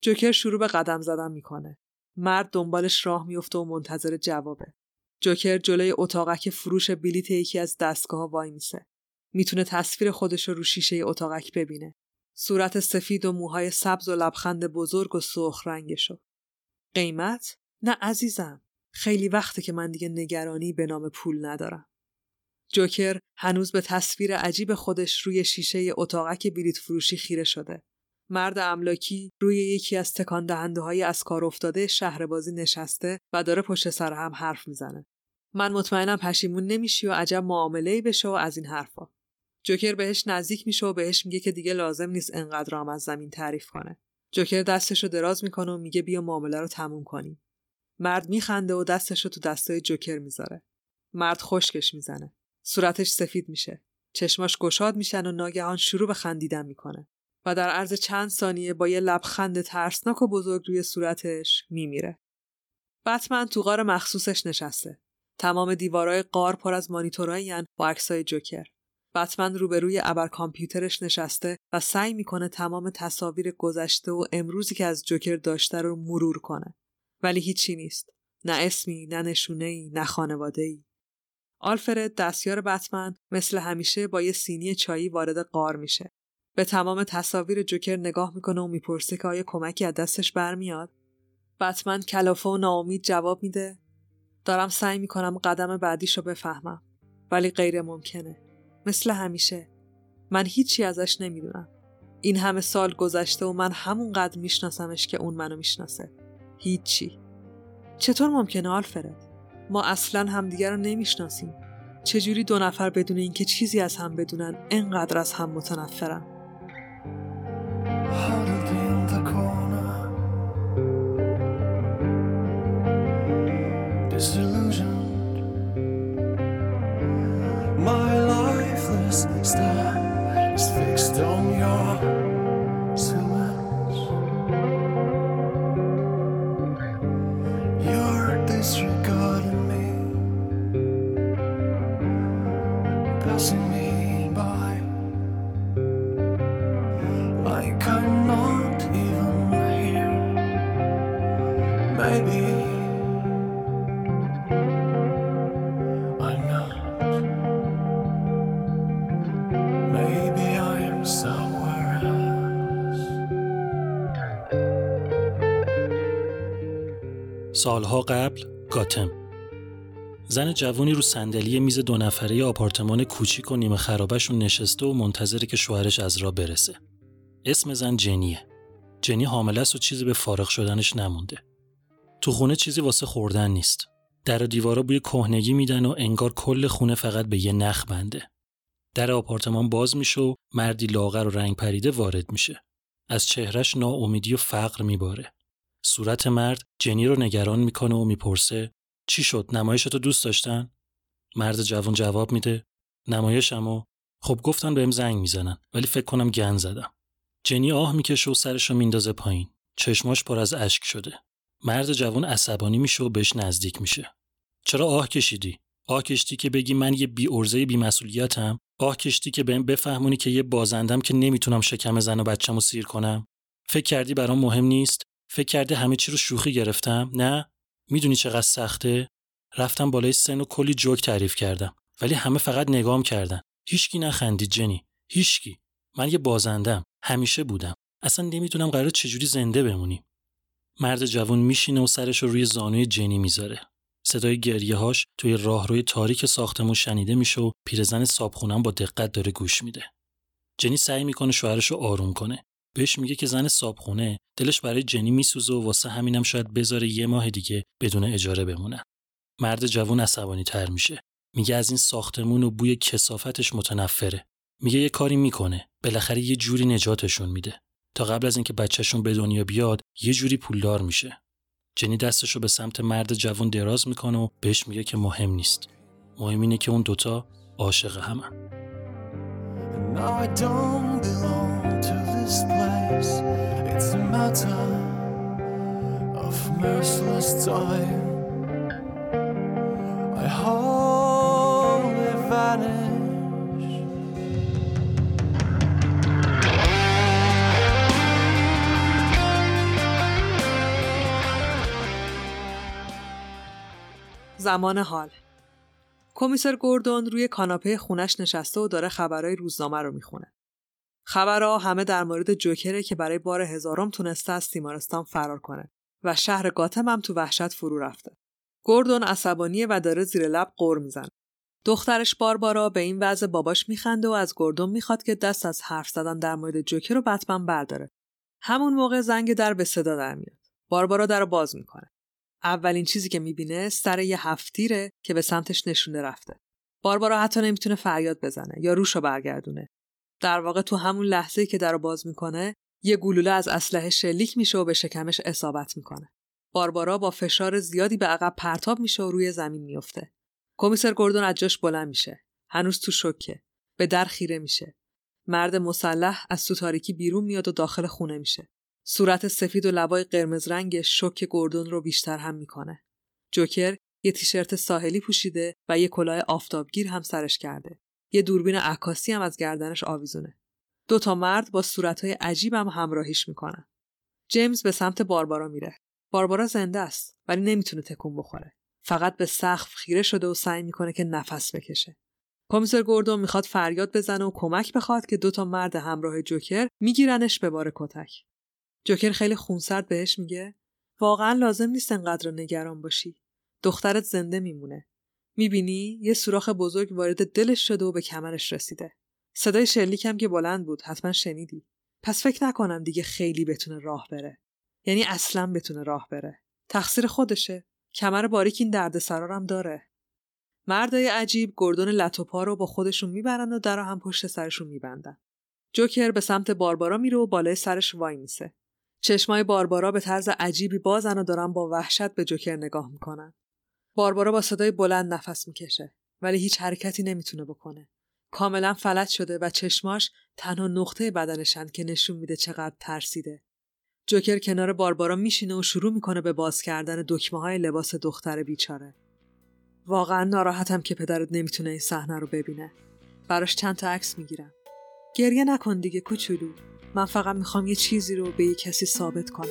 S1: جوکر شروع به قدم زدن می‌کنه. مرد دنبالش راه میفته و منتظر جوابه. جوکر جلوی اتاقک فروش بلیت یکی از دستگاه وای میسه. می‌تونه تصویر خودش رو رو شیشه اتاقک ببینه. صورت سفید و موهای سبز و لبخند بزرگ و سرخ رنگشو. قیمت؟ نه عزیزم. خیلی وقته که من دیگه نگرانی به نام پول ندارم. جوکر هنوز به تصویر عجیب خودش روی شیشه اتاقک بلیت فروشی خیره شده. مرد املاکی روی یکی از تکان دهنده های از کار افتاده شهر بازی نشسته و داره پشت سر هم حرف می‌زنه. من مطمئنم پشیمون نمیشی و عجب معامله بشه و از این حرفا. جوکر بهش نزدیک میشه و بهش میگه که دیگه لازم نیست انقدر هم از زمین تعریف کنه. جوکر دستشو دراز می‌کنه و میگه بیا معامله رو تموم کنیم. مرد میخنده و دستشو تو دستای جوکر می‌ذاره. مرد خشکش می‌زنه. صورتش سفید میشه. چشماش گشاد میشن و ناگهان شروع به خندیدن می‌کنه. و در عرض چند ثانیه با یه لبخند ترسناک و بزرگ روی صورتش میمیره. بتمن تو غار مخصوصش نشسته. تمام دیوارای قار پر از مانیتورایی با عکسای جوکر. بتمن روبروی ابر کامپیوترش نشسته و سعی می‌کنه تمام تصاویر گذشته و امروزی که از جوکر داشته رو مرور کنه. ولی هیچی نیست. نه اسمی، نه نشونه ای، نه خانواده ای. آلفرد دستیار بتمن مثل همیشه با یه سینی چایی وارد قار میشه. به تمام تصاویر جوکر نگاه می‌کنه و می‌پرسه که آیا کمکی از دستش برمیاد بتمن کلافه و ناامید جواب میده دارم سعی می‌کنم قدم بعدیشو بفهمم ولی غیر ممکنه. مثل همیشه. من هیچی ازش نمی‌دونم. این همه سال گذشته و من همونقدر میشناسمش که اون منو می‌شناسه. هیچی. چطور ممکنه آلفرد؟ ما اصلا همدیگر رو نمی‌شناسیم. چجوری دو نفر بدون اینکه چیزی از هم بدونن انقدر از هم متنفرن؟
S3: سالها قبل گاتم زن جوانی رو صندلی میز دو نفره آپارتمان کوچیک و نیمه خرابشون نشسته و منتظره که شوهرش از راه برسه. اسم زن جنیه. جنی حامله است و چیزی به فارغ شدنش نمونده. تو خونه چیزی واسه خوردن نیست. در و دیوارا بوی کهنگی میدن و انگار کل خونه فقط به یه نخ بنده. در آپارتمان باز میشه و مردی لاغر و رنگ پریده وارد میشه. از چهرش ناامیدی و فقر میباره. صورت مرد جنی رو نگران می‌کنه و می‌پرسه چی شد؟ نمایشتو دوست داشتن؟ مرد جوان جواب میده. نمایشمو. خب گفتن بهم زنگ می‌زنن ولی فکر کنم گن زدم. جنی آه می‌کشه و سرشو میندازه پایین. چشماش پر از اشک شده. مرد جوان عصبانی میشه و بهش نزدیک میشه. چرا آه کشیدی؟ آه کشتی که بگی من یه بی ارزه بی مسئولیتم؟ آه کشتی که بهم بفهمونی که یه بازندم که نمی‌تونم شکم زن و بچه‌مو سیر کنم؟ فکر کردی برام مهم نیست؟ فکر کرده همه چی رو شوخی گرفتم؟ نه؟ می‌دونی چقدر سخته؟ رفتم بالای سن و کلی جوک تعریف کردم ولی همه فقط نگام کردن. هیچکی نخندید جنی هیچکی. من یه بازندم همیشه بودم. اصلا نمی‌دونم قرار چجوری زنده بمونیم مرد جوان میشینه و سرش رو روی زانوی جنی می‌ذاره. صدای گریه هاش توی راهروی تاریک ساختمون شنیده میشه و پیرزن صابخونم با دقت داره گوش میده. جنی سعی می‌کنه شوهرش رو آروم کنه. بهش میگه که زن صابخونه دلش برای جنی میسوزه و واسه همینم شاید بذاره یه ماه دیگه بدون اجاره بمونه. مرد جوون عصبانی تر میشه. میگه از این ساختمون و بوی کسافتش متنفره. میگه یه کاری می‌کنه. بالاخره یه جوری نجاتشون میده. تا قبل از اینکه بچهشون به دنیا بیاد یه جوری پولدار میشه. جنی دستشو به سمت مرد جوان دراز می‌کنه و بهش میگه که مهم نیست. مهم اینه که اون دوتا عاشق همن.
S1: زمان حال. کمیسر گوردون روی کاناپه خونش نشسته و داره خبرهای روزنامه رو می‌خونه. خبرها همه در مورد جوکره که برای بار هزارم تونسته از تیمارستان فرار کنه و شهر گاتم هم تو وحشت فرو رفته. گوردون عصبانیه و داره زیر لب قور می‌زنه. دخترش باربارا به این وضع باباش میخنده و از گوردون می‌خواد که دست از حرف زدن در مورد جوکر رو بتمن برداره. همون موقع زنگ در به صدا در میاد. باربارا در باز می‌کنه. اولین چیزی که می‌بینه سر یه هفتیره که به سمتش نشونده رفته. باربارا حتی نمی‌تونه فریاد بزنه یا روشو برگردونه. در واقع تو همون لحظه که در باز می‌کنه یه گلوله از اسلحه شلیک میشه و به شکمش اصابت می‌کنه. باربارا با فشار زیادی به عقب پرتاب میشه و روی زمین میفته. کمیسر گوردون از جاش بلند میشه. هنوز تو شوکه. به در خیره میشه. مرد مسلح از تو تاریکی بیرون میاد و داخل خونه میشه. صورت سفید و لبای قرمز رنگ شوک گردون رو بیشتر هم می‌کنه. جوکر یه تیشرت ساحلی پوشیده و یه کلاه آفتابگیر هم سرش کرده. یه دوربین عکاسی هم از گردنش آویزونه. دو تا مرد با صورتهای عجیب هم همراهیش می‌کنن. جیمز به سمت باربارا میره. باربارا زنده است ولی نمی‌تونه تکون بخوره. فقط به سقف خیره شده و سعی می‌کنه که نفس بکشه. کمیسر گوردون می‌خواد فریاد بزنه و کمک بخواد که دو تا مرد همراه جوکر میگیرنش به بار کتک. جوکر خیلی خونسرد بهش میگه واقعا لازم نیست انقدر نگران باشی. دخترت زنده میمونه. می‌بینی یه سوراخ بزرگ وارد دلش شده و به کمرش رسیده. صدای شلیکم که بلند بود حتما شنیدی. پس فکر نکنم دیگه خیلی بتونه راه بره. یعنی اصلا بتونه راه بره. تقصیر خودشه. کمر باریک این درد سرارم داره. مردای عجیب گردون لطوپا رو با خودشون می‌برن و در هم پشت سرشون میبندن. جوکر به سمت باربارا میره و بالای سرش وای میسه. چشمای باربارا به طرز عجیبی بازن و دارن با وحشت به جوکر نگاه می‌کنن. باربارا با صدای بلند نفس می‌کشه ولی هیچ حرکتی نمی‌تونه بکنه. کاملا فلج شده و چشماش تنها نقطه بدنشن که نشون میده چقدر ترسیده. جوکر کنار باربارا میشینه و شروع می‌کنه به باز کردن دکمه های لباس دختر بیچاره. واقعا ناراحتم که پدرت نمی‌تونه این صحنه رو ببینه. براش چند تا عکس می‌گیرم. گریه نکن دیگه کوچولو. من فقط می‌خوام یه چیزی رو به یه کسی ثابت کنم.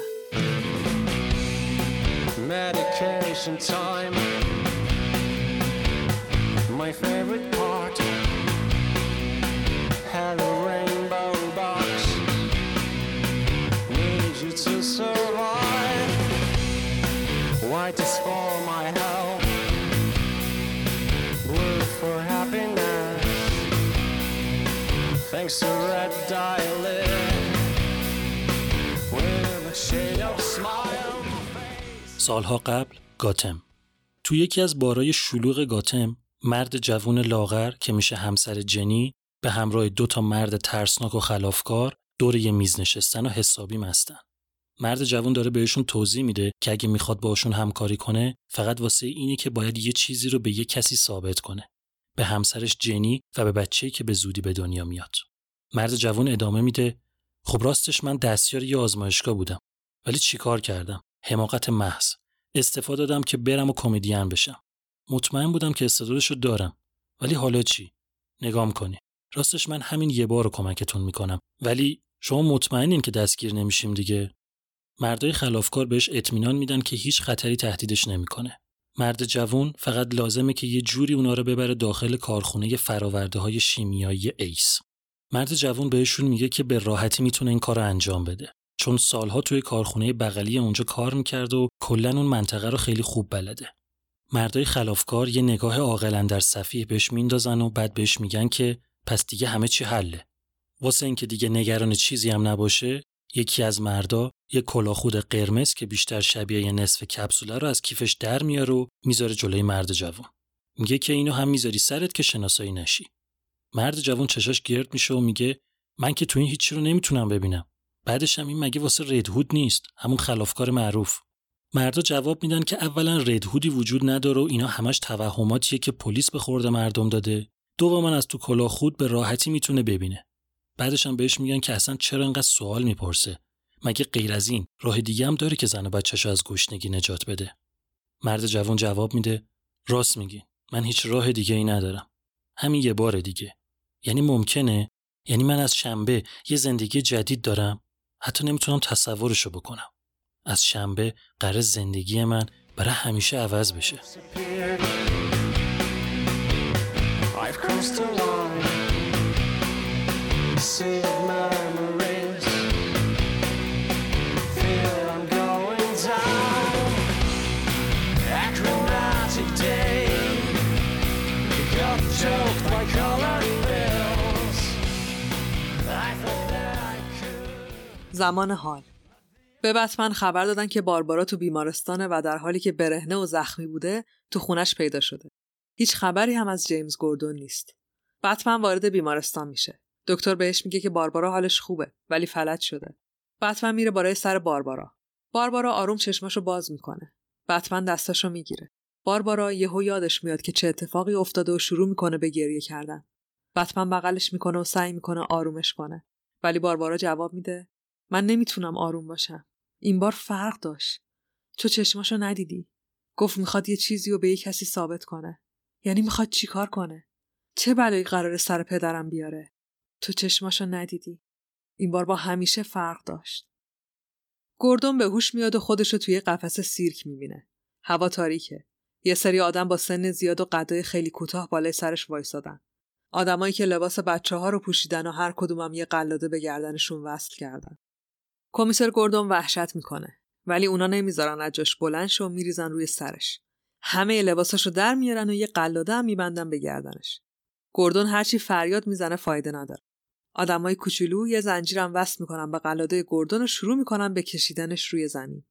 S1: Medication time. My favorite part. Hello rainbow box. Need you to survive. White is for my health. Blue for happiness. Thanks to red dye سالها قبل گاتم تو یکی از بارای شلوغ گاتم مرد جوون لاغر که میشه همسر جنی به همراه دو تا مرد ترسناک و خلافکار دور یه میز نشستن و حسابی مستن. مرد جوون داره بهشون توضیح میده که اگه می‌خواد باشون همکاری کنه فقط واسه اینه که باید یه چیزی رو به یه کسی ثابت کنه. به همسرش جنی و به بچه‌ای که به زودی به دنیا میاد. مرد جوون ادامه میده خب راستش من دستیار یه آزمایشگاه بودم ولی چیکار کردم حماقت محض استفاده دادم که برم و کمدین بشم مطمئن بودم که استعدادش رو دارم. ولی حالا چی؟ نگام کنی راستش من همین یه بار رو کمکتون می‌کنم. ولی شما مطمئنین که دستگیر نمیشیم دیگه؟ مردای خلافکار بهش اطمینان میدن که هیچ خطری تهدیدش نمی‌کنه. مرد جوون فقط لازمه که یه جوری اونا رو ببره داخل کارخونه فراورده های شیمیایی ایس. مرد جوون بهشون میگه که به راحتی می‌تونه این کار انجام بده. چون سالها توی کارخونه بغلی اونجا کار می‌کرد و کلا اون منطقه رو خیلی خوب بلده. مردای خلافکار یه نگاه عاقلا در صفیح بهش میندازن و بعد بهش میگن که پس دیگه همه چی حله. واسه اینکه دیگه نگران چیزی هم نباشه، یکی از مردا یه کلاخود قرمز که بیشتر شبیه یه نصف کپسوله رو از کیفش در میاره و می‌ذاره جلوی مرد جوان.
S3: میگه که اینو هم می‌ذاری سرت که شناسایی نشی مرد جوان چشاش گرد میشه و میگه من که تو این هیچی رو نمی‌تونم ببینم بعدش هم این مگه واسه ردهود نیست همون خلافکار معروف مردا جواب میدن که اولا ردهودی وجود نداره و اینا همش توهماتیه که پلیس به خورده مردم داده. دوما از تو کلاه خود به راحتی می‌تونه ببینه. بعدش هم بهش میگن که اصلا چرا انقدر سوال می‌پرسه. مگه غیر از این راه دیگه هم داره که زن و بچه‌شو از گشنگی نجات بده. مرد جوان جواب میده راست میگی. من هیچ راه دیگه ای ندارم. همین یه بار دیگه. یعنی ممکنه؟ یعنی من از شنبه یه زندگی جدید دارم. حتی نمی‌تونم تصورشو بکنم. از شنبه قرار زندگی من برای همیشه عوض بشه.
S1: زمان حال. به بتمن خبر دادن که باربارا تو بیمارستانه و در حالی که برهنه و زخمی بوده تو خونش پیدا شده. هیچ خبری هم از جیمز گوردون نیست. بتمن وارد بیمارستان میشه. دکتر بهش میگه که باربارا حالش خوبه ولی فلج شده. بتمن میره برای سر باربارا. باربارا آروم چشماشو باز می‌کنه. بتمن دستاشو می‌گیره. باربارا یهو یادش میاد که چه اتفاقی افتاده و شروع می‌کنه به گریه کردن. بتمن بغلش می‌کنه و سعی می‌کنه آرومش کنه. ولی باربارا جواب میده من نمی‌تونم آروم باشم. این بار فرق داشت. تو چشماشو ندیدی. گفت می‌خواد یه چیزی رو به یه کسی ثابت کنه. یعنی می‌خواد چیکار کنه؟ چه بلایی قرار سر پدرم بیاره؟ تو چشماشو ندیدی. این بار با همیشه فرق داشت. گردون به هوش میاد و خودشو توی قفس سیرک می‌بینه. هوا تاریکه. یه سری آدم با سن زیاد و قدای خیلی کوتاه بالای سرش وایسادن. آدمایی که لباس بچه ها رو پوشیدن و هر کدومم یه قلاده به گردنشون وصل کردن. کمیسر گوردون وحشت می‌کنه. ولی اونا نمی‌ذارن از جاش بلند شو میریزن روی سرش. همه لباساشو در میارن و یه قلاده هم میبندن به گردنش. گوردون هرچی فریاد می‌زنه فایده نداره. آدمای کوچولو یه زنجیرم وصل می‌کنن به قلاده گوردون و شروع می‌کنن به کشیدنش روی زمین.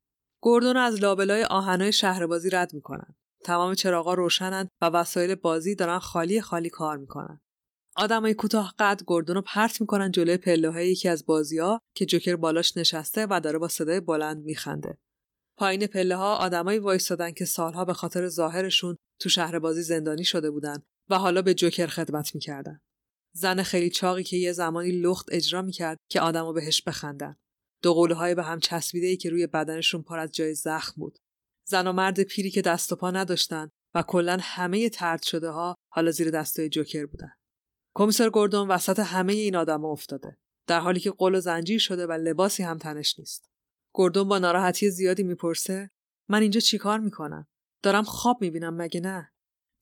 S1: گوردون از لابلای آهنای شهربازی رد می‌کنن. تمام چراغا روشنن و وسایل بازی دارن خالی خالی کار می‌کنن. آدمای کوتاه قد گردون رو پرت می‌کنن جلوی پله یکی از ها که جوکر بالاش نشسته و داره با صدای بلند میخنده. پایین پله ها آدمایی وایستادن که سالها به خاطر ظاهرشون تو شهر بازی زندانی شده بودن و حالا به جوکر خدمت می‌کردن. زن خیلی چاقی که یه زمانی لخت اجرا می‌کرد که آدما بهش بخندن. دو های به هم چسبیده ای که روی بدنشون پر از جای زخم بود. زن و مرد پیری که دست و پا نداشتن و کلا همه ترد شده ها حالا زیر دستای جوکر بودن. کمیسر گوردون وسط همه این آدم افتاده در حالی که قل و زنجیر شده و لباسی هم تنش نیست. گوردون با ناراحتی زیادی می‌پرسه من اینجا چیکار می‌کنم؟ دارم خواب می‌بینم مگه نه؟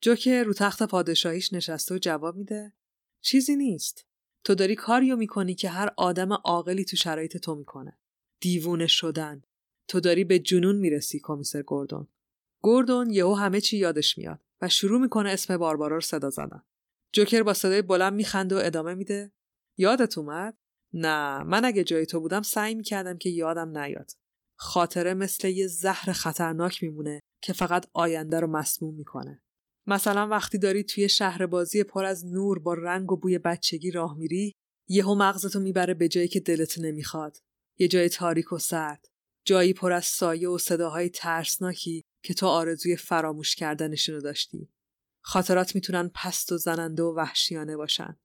S1: جوکر رو تخت پادشاهیش نشسته و جواب میده چیزی نیست. تو داری کاریو می‌کنی که هر آدم عاقلی تو شرایط تو می‌کنه. دیوونه شدن. تو داری به جنون می‌رسی کمیسر گوردون. گوردون یهو همه چی یادش میاد و شروع می‌کنه اسم باربارا رو صدا زدن. جوکر با صدای بلند میخنده و ادامه میده. یادت اومد؟ نه من اگه جای تو بودم سعی می‌کردم که یادم نیاد. خاطره مثل یه زهر خطرناک میمونه که فقط آینده رو مسموم می‌کنه. مثلا وقتی داری توی شهر بازی پر از نور با رنگ و بوی بچگی راه میری یهو مغزتو می‌بره به جایی که دلت نمی‌خواد. یه جای تاریک و سرد. جایی پر از سایه و صداهای ترسناکی که تو آرزوی فراموش کردنشونو داشتی. خاطرات می‌تونن پست و زننده و وحشیانه باشن.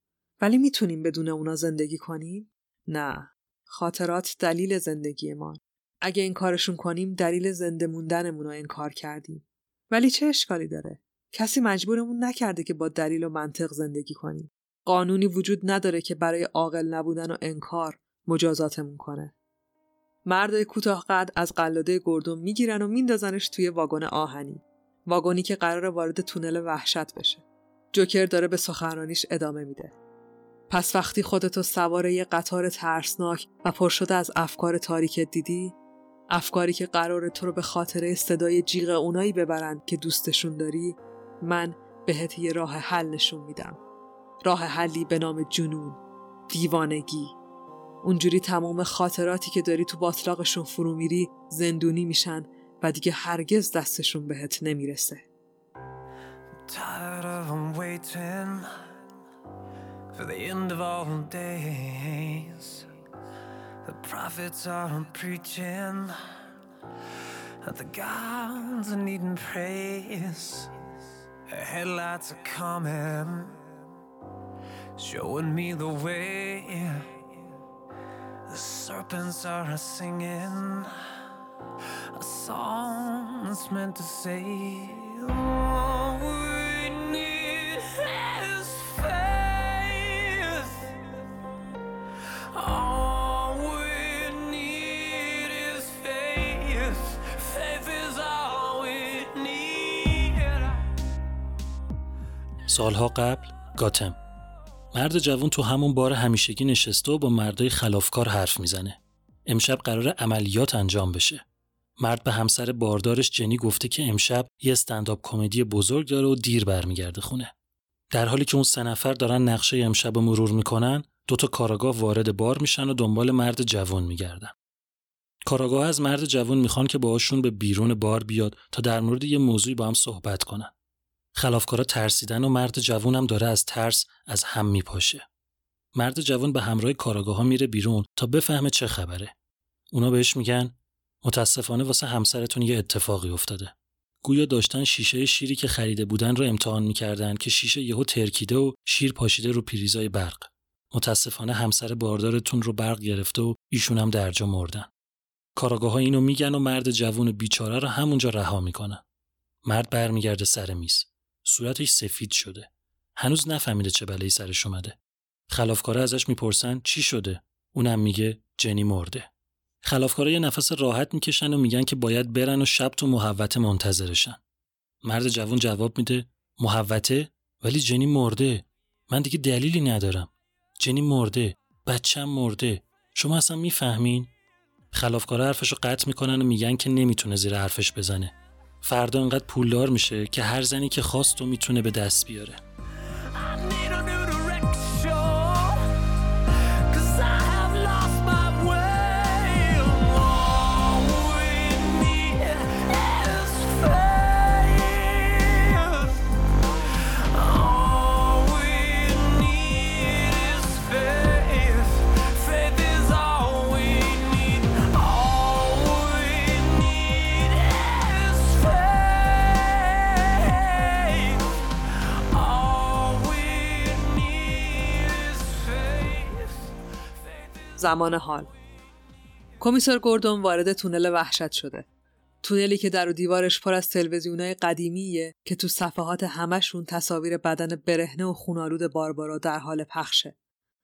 S1: ولی می‌تونیم بدون اونا زندگی کنیم؟ نه. خاطرات دلیل زندگی ما. اگه این کارشون کنیم دلیل زنده موندنمون رو انکار کردیم. ولی چه اشکالی داره؟ کسی مجبورمون نکرده که با دلیل و منطق زندگی کنیم. قانونی وجود نداره که برای عاقل نبودن و انکار مجازاتمون کنه. مردای کوتاه قد از قلاده گردون می‌گیرن و میندازنش توی واگن آهنی. واگونی که قرار وارد تونل وحشت بشه. جوکر داره به سخنرانیش ادامه میده. پس وقتی خودتو سوار یه قطار ترسناک و پر شده از افکار تاریکت دیدی، افکاری که قرار تو رو به خاطر صدای جیغ اونایی ببرند که دوستشون داری، من بهت یه راه حل نشون میدم. راه حلی به نام جنون، دیوانگی. اونجوری تمام خاطراتی که داری تو باطلاقشون فرو میری زندونی میشن و دیگه هرگز دستشون بهت نمی‌رسه
S4: showing me the way. The serpents are singing a song that's meant to say, All we need is faith. All we need is faith. Faith is all we need.
S3: سالها قبل گاتم مرد جوان تو همون بار همیشگی نشسته و با مردای خلافکار حرف می‌زنه. امشب قرار عملیات انجام بشه. مرد به همسر باردارش جنی گفته که امشب یه استنداپ کمدی بزرگ داره و دیر برمیگرده خونه. در حالی که اون سه نفر دارن نقشه امشب مرور می‌کنن، دوتا کاراگاه وارد بار میشن و دنبال مرد جوان میگردن. کاراگاه از مرد جوان می‌خوان که باهاشون به بیرون بار بیاد تا در مورد یه موضوعی با هم صحبت کنن. خلافکارا ترسیدن و مرد جوون هم داره از ترس از هم میپاشه. مرد جوان به همراه کاراگاه ها میره بیرون تا بفهمه چه خبره. اونا بهش میگن متاسفانه واسه همسرتون یه اتفاقی افتاده. گویا داشتن شیشه شیری که خریده بودن رو امتحان می‌کردن که شیشه یهو ترکیده و شیر پاشیده رو پریزای برق. متاسفانه همسر باردارتون رو برق گرفته و ایشون هم درجا مردن. کاراگاه اینو میگن و مرد جوون بیچاره رو همونجا رها می‌کنن. مرد برمیگرده سر میز. صورتش سفید شده. هنوز نفهمیده چه بلایی سرش اومده. خلافکارا ازش می‌پرسن چی شده؟ اونم میگه جنی مرده. خلافکارا یه نفس راحت می‌کشن و میگن که باید برن و شب تو محوته منتظرشن. مرد جوان جواب میده محوته ولی جنی مرده. من دیگه دلیلی ندارم. جنی مرده. بچم مرده. شما اصلا می‌فهمین؟ خلافکارا حرفشو قطع می‌کنن و میگن که نمی‌تونه زیر حرفش بزنه. فردا انقدر پولدار میشه که هر زنی که خواست و می‌تونه به دست بیاره.
S1: زمان حال. کمیسر گوردون وارد تونل وحشت شده. تونلی که در و دیوارش پر از تلویزیونای قدیمیه که تو صفحات همشون تصاویر بدن برهنه و خونالود باربارا در حال پخشه.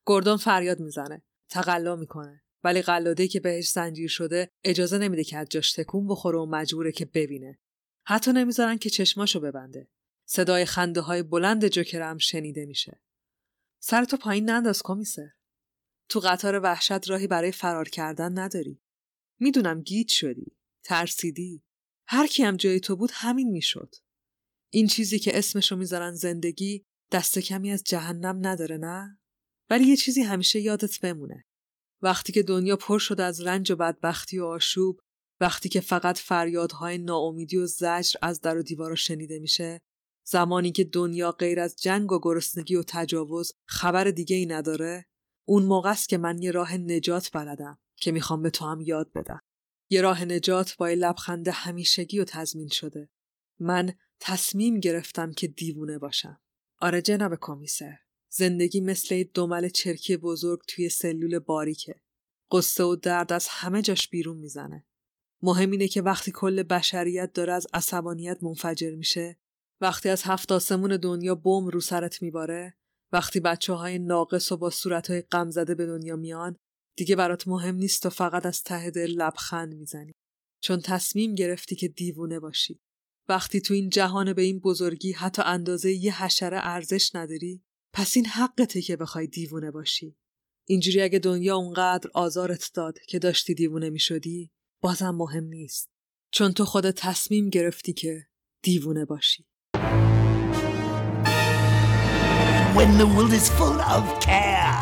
S1: گوردون فریاد می‌زنه تقلا می‌کنه ولی قلاده که بهش زنجیر شده اجازه نمیده که از جاش تکون بخوره و مجبوره که ببینه. حتی نمی‌ذارن که چشماشو ببنده. صدای خنده های بلند جوکر هم شنیده میشه. سرتو پایین ننداز کمیسر. تو قطار وحشت راهی برای فرار کردن نداری. می‌دونم گیج شدی. ترسیدی. هر کی هم جای تو بود همین می‌شد. این چیزی که اسمشو می‌ذارن زندگی دست کمی از جهنم نداره نه؟ ولی یه چیزی همیشه یادت بمونه. وقتی که دنیا پر شد از رنج و بدبختی و آشوب، وقتی که فقط فریادهای ناامیدی و زجر از در و دیوارا شنیده میشه، زمانی که دنیا غیر از جنگ و گرسنگی و تجاوز خبر دیگه ای نداره، اون موقع است که من یه راه نجات بلدم که می‌خوام به تو هم یاد بدم. یه راه نجات با یه لبخند همیشگی و تضمین شده. من تصمیم گرفتم که دیوونه باشم. آره جناب کمیسر. زندگی مثل یه دمل چرکی بزرگ توی سلول باریکه. قصه و درد از همه جاش بیرون می‌زنه. مهم اینه که وقتی کل بشریت داره از عصبانیت منفجر میشه، وقتی از هفت آسمون دنیا بم رو سرت میباره، وقتی بچه های ناقص و با صورت های غم زده به دنیا میان دیگه برات مهم نیست و فقط از ته دل لبخند می‌زنی. چون تصمیم گرفتی که دیوونه باشی. وقتی تو این جهان به این بزرگی حتی اندازه یه حشره ارزش نداری پس این حقته که بخوای دیوونه باشی. اینجوری اگه دنیا اونقدر آزارت داد که داشتی دیوونه می‌شدی بازم مهم نیست. چون تو خودت تصمیم گرفتی که دیوونه باشی.
S5: When the world is full of care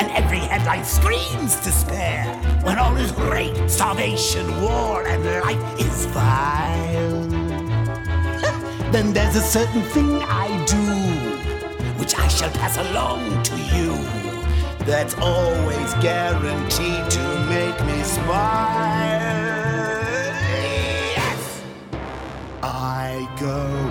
S5: and every headline screams despair when all is rape starvation war and life is vile then there's a certain thing I do, which I shall pass along to you. That's always guaranteed to make me smile. Yes! I go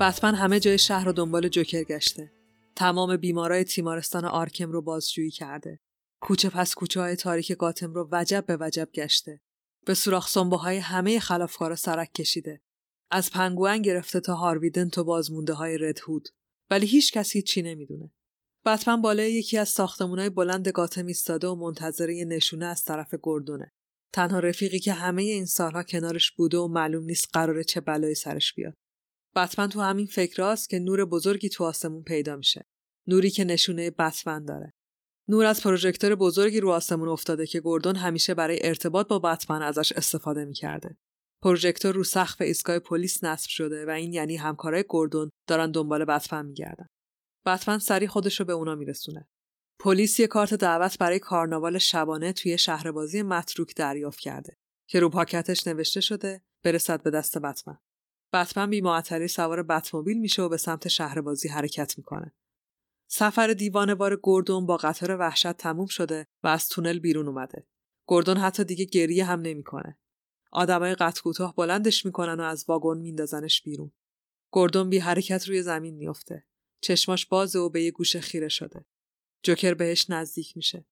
S1: بتمن همه جای شهر رو دنبال جوکر گشته. تمام بیمارای تیمارستان آرکم رو بازجویی کرده. کوچه پس کوچه های تاریک گاتم رو وجب به وجب گشته. به سوراخ های همه خلافکارا سرک کشیده. از پنگوئن گرفته تا هارویدن تو بازمونده های ردهود. ولی هیچ کس هیچی نمی‌دونه. بتمن بالای یکی از ساختمونای بلند گاتم ایستاده و منتظر یه نشونه از طرف گردونه. تنها رفیقی که همه این سالها کنارش بوده و معلوم نیست قراره چه بلایی سرش بیاد. بتمن تو همین فکراست که نور بزرگی تو آسمون پیدا میشه. نوری که نشونه بتمن داره. نور از پروژکتور بزرگی رو آسمون افتاده که گوردون همیشه برای ارتباط با بتمن ازش استفاده می‌کرده. پروژکتور رو سقف ایستگاه پلیس نصب شده و این یعنی همکارای گوردون دارن دنبال بتمن میگردن. بتمن سری خودش رو به اونا میرسونه. پلیس یه کارت دعوت برای کارناوال شبانه توی شهربازی متروک دریافت کرده که رو پاکتش نوشته شده برسد به دست بتمن. بتمن بی معطلی سوار بتموبیل میشه و به سمت شهربازی حرکت می‌کنه. سفر دیوانوار گوردون با قطار وحشت تموم شده و از تونل بیرون اومده. گوردون حتی دیگه گریه هم نمی‌کنه. آدمای قد کوتاه بلندش می‌کنن و از واگن میندازنش بیرون. گوردون بی حرکت روی زمین میافته. چشماش بازه و به یه گوشه خیره شده. جوکر بهش نزدیک میشه.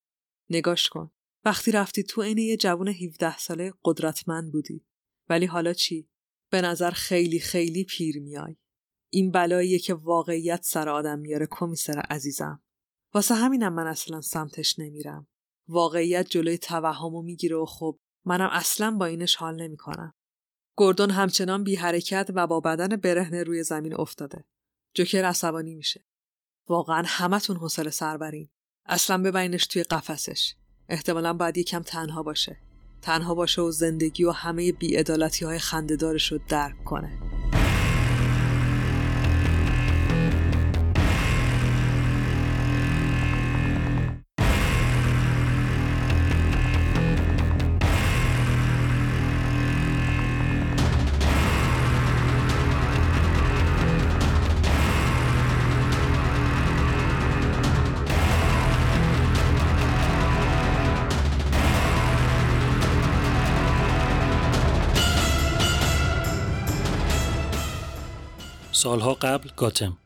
S1: نگاش کن. وقتی رفتی تو عین یه جوون 17 ساله قدرتمند بودی. ولی حالا چی؟ به نظر خیلی خیلی پیر میای. این بلاییه که واقعیت سر آدم میاره کمیسر عزیزم. واسه همینم من اصلا سمتش نمیرم. واقعیت جلوی توهمو می‌گیره و خب منم اصلا با اینش حال نمی‌کنم. گوردون همچنان بی حرکت و با بدن برهنه روی زمین افتاده. جوکر عصبانی میشه. واقعا همتون حوصله سر برین. اصلا ببینش توی قفسش. احتمالا باید یکم تنها باشه. تنها باشه و زندگی و همه بیعدالتی های خندهدارش رو درک کنه.
S3: سالها قبل گاتم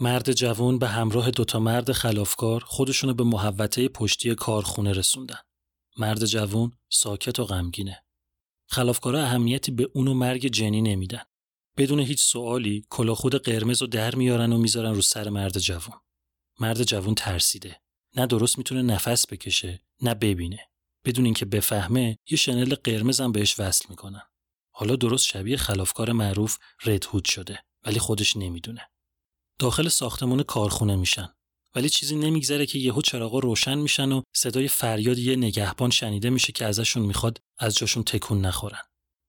S3: مرد جوان به همراه دوتا مرد خلافکار خودشونو به محوطه پشتی کارخونه رسوندن. مرد جوان ساکت و غمگینه. خلافکارا اهمیتی به اونو مرگ جنی نمیدن. بدون هیچ سوالی کلاخود قرمز رو در میارن و می‌ذارن رو سر مرد جوان. مرد جوان ترسیده. نه درست می‌تونه نفس بکشه نه ببینه. بدون اینکه بفهمه یه شنل قرمز بهش وصل می‌کنن. حالا درست شبیه خلافکار معروف ردهود شده ولی خودش نمی‌دونه. داخل ساختمون کارخونه میشن. ولی چیزی نمیگذره که یهو چراغا روشن میشن و صدای فریاد یه نگهبان شنیده میشه که ازشون می‌خواد از جاشون تکون نخورن.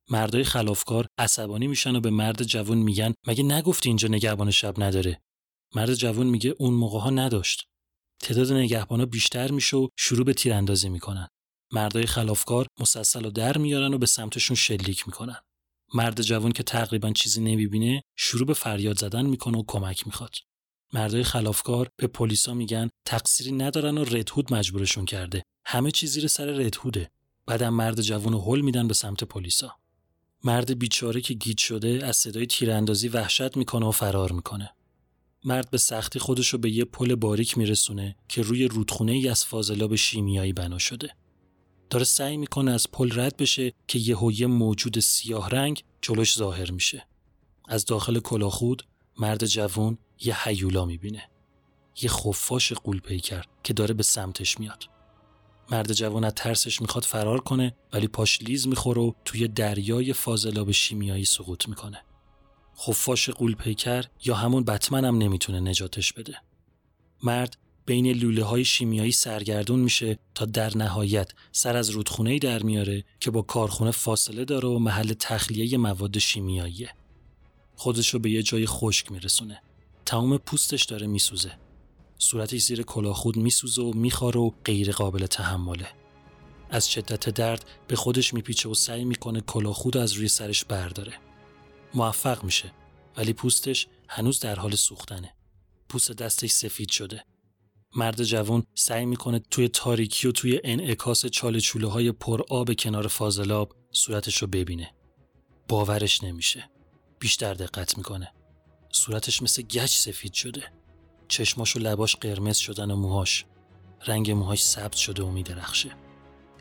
S3: مردای خلافکار عصبانی میشن و به مرد جوون میگن مگه نگفتی اینجا نگهبان شب نداره؟ مرد جوون میگه اون موقع ها نداشت. تعداد نگهبانا بیشتر میشه و شروع به تیراندازی می‌کنن. مردای خلافکار مسلسل رو در میارن و به سمتشون شلیک می‌کنن. مرد جوان که تقریبا چیزی نمی‌بینه شروع به فریاد زدن می‌کنه و کمک می‌خواد. مردای خلافکار به پلیسا میگن تقصیری ندارن و ردهود مجبورشون کرده. همه چیز زیر سر ردهوده. بعدم مرد جوان رو هل میدن به سمت پلیسا. مرد بیچاره که گیج شده از صدای تیراندازی وحشت می‌کنه و فرار می‌کنه. مرد به سختی خودش رو به یه پل باریک میرسونه که روی رودخونه ای از فاضلاب شیمیایی بنا شده. داره سعی می‌کنه از پل رد بشه که یه موجود سیاه رنگ جلوش ظاهر میشه. از داخل کلاخود مرد جوون یه حیولا می‌بینه. یه خفاش قول پیکر که داره به سمتش میاد. مرد جوان از ترسش می‌خواد فرار کنه ولی پاش لیز می‌خوره و توی دریای فاضلاب شیمیایی سقوط می‌کنه. خفاش قول پیکر یا همون بتمن هم نمی‌تونه نجاتش بده. مرد بین لوله های شیمیایی سرگردون میشه تا در نهایت سر از رودخونه در میاره که با کارخونه فاصله داره و محل تخلیه مواد شیمیاییه. خودش رو به یه جای خشک میرسونه. تمام پوستش داره میسوزه. صورتش زیر کلاخود میسوزه و میخاره و غیر قابل تحمله. از شدت درد به خودش میپیچه و سعی می‌کنه کلاهخود از روی سرش برداره. موفق میشه ولی پوستش هنوز در حال سوختنه. پوست دستش سفید شده. مرد جوان سعی می‌کنه توی تاریکی و توی انعکاس چاله چوله های پر آب کنار فاضلاب صورتش رو ببینه. باورش نمیشه. بیشتر دقت می‌کنه. صورتش مثل گچ سفید شده. چشماش و لباش قرمز شدن و موهاش. رنگ موهاش سبز شده و میدرخشه.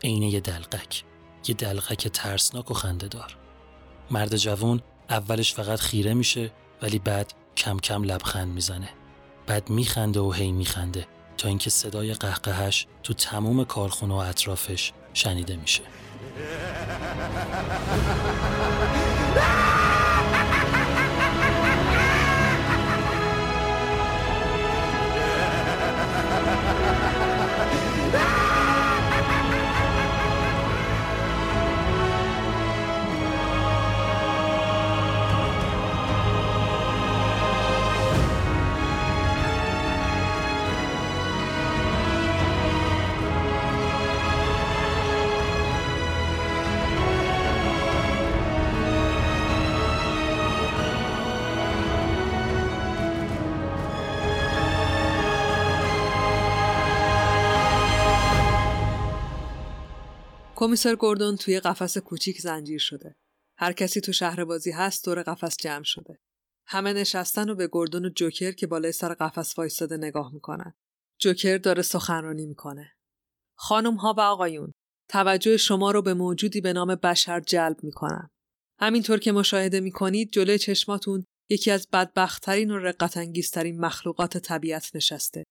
S3: عین یه دلقک. یه دلقک ترسناک و خنده دار. مرد جوان اولش فقط خیره میشه ولی بعد کم کم لبخند می‌زنه. بعد میخنده و هی میخنده تا اینکه صدای قهقهش تو تموم کارخونه و اطرافش شنیده میشه.
S1: کمیسر گوردون توی قفس کوچیک زنجیر شده. هر کسی تو شهر بازی هست دور قفس جمع شده. همه نشستن و به گوردون و جوکر که بالای سر قفس وایستاده نگاه می‌کنن. جوکر داره سخنرانی می‌کنه. خانم ها و آقایون، توجه شما رو به موجودی به نام بشر جلب می‌کنم. همینطور که مشاهده می‌کنید جلوی چشماتون یکی از بدبختترین و رقتانگیزترین مخلوقات طبیعت نشسته.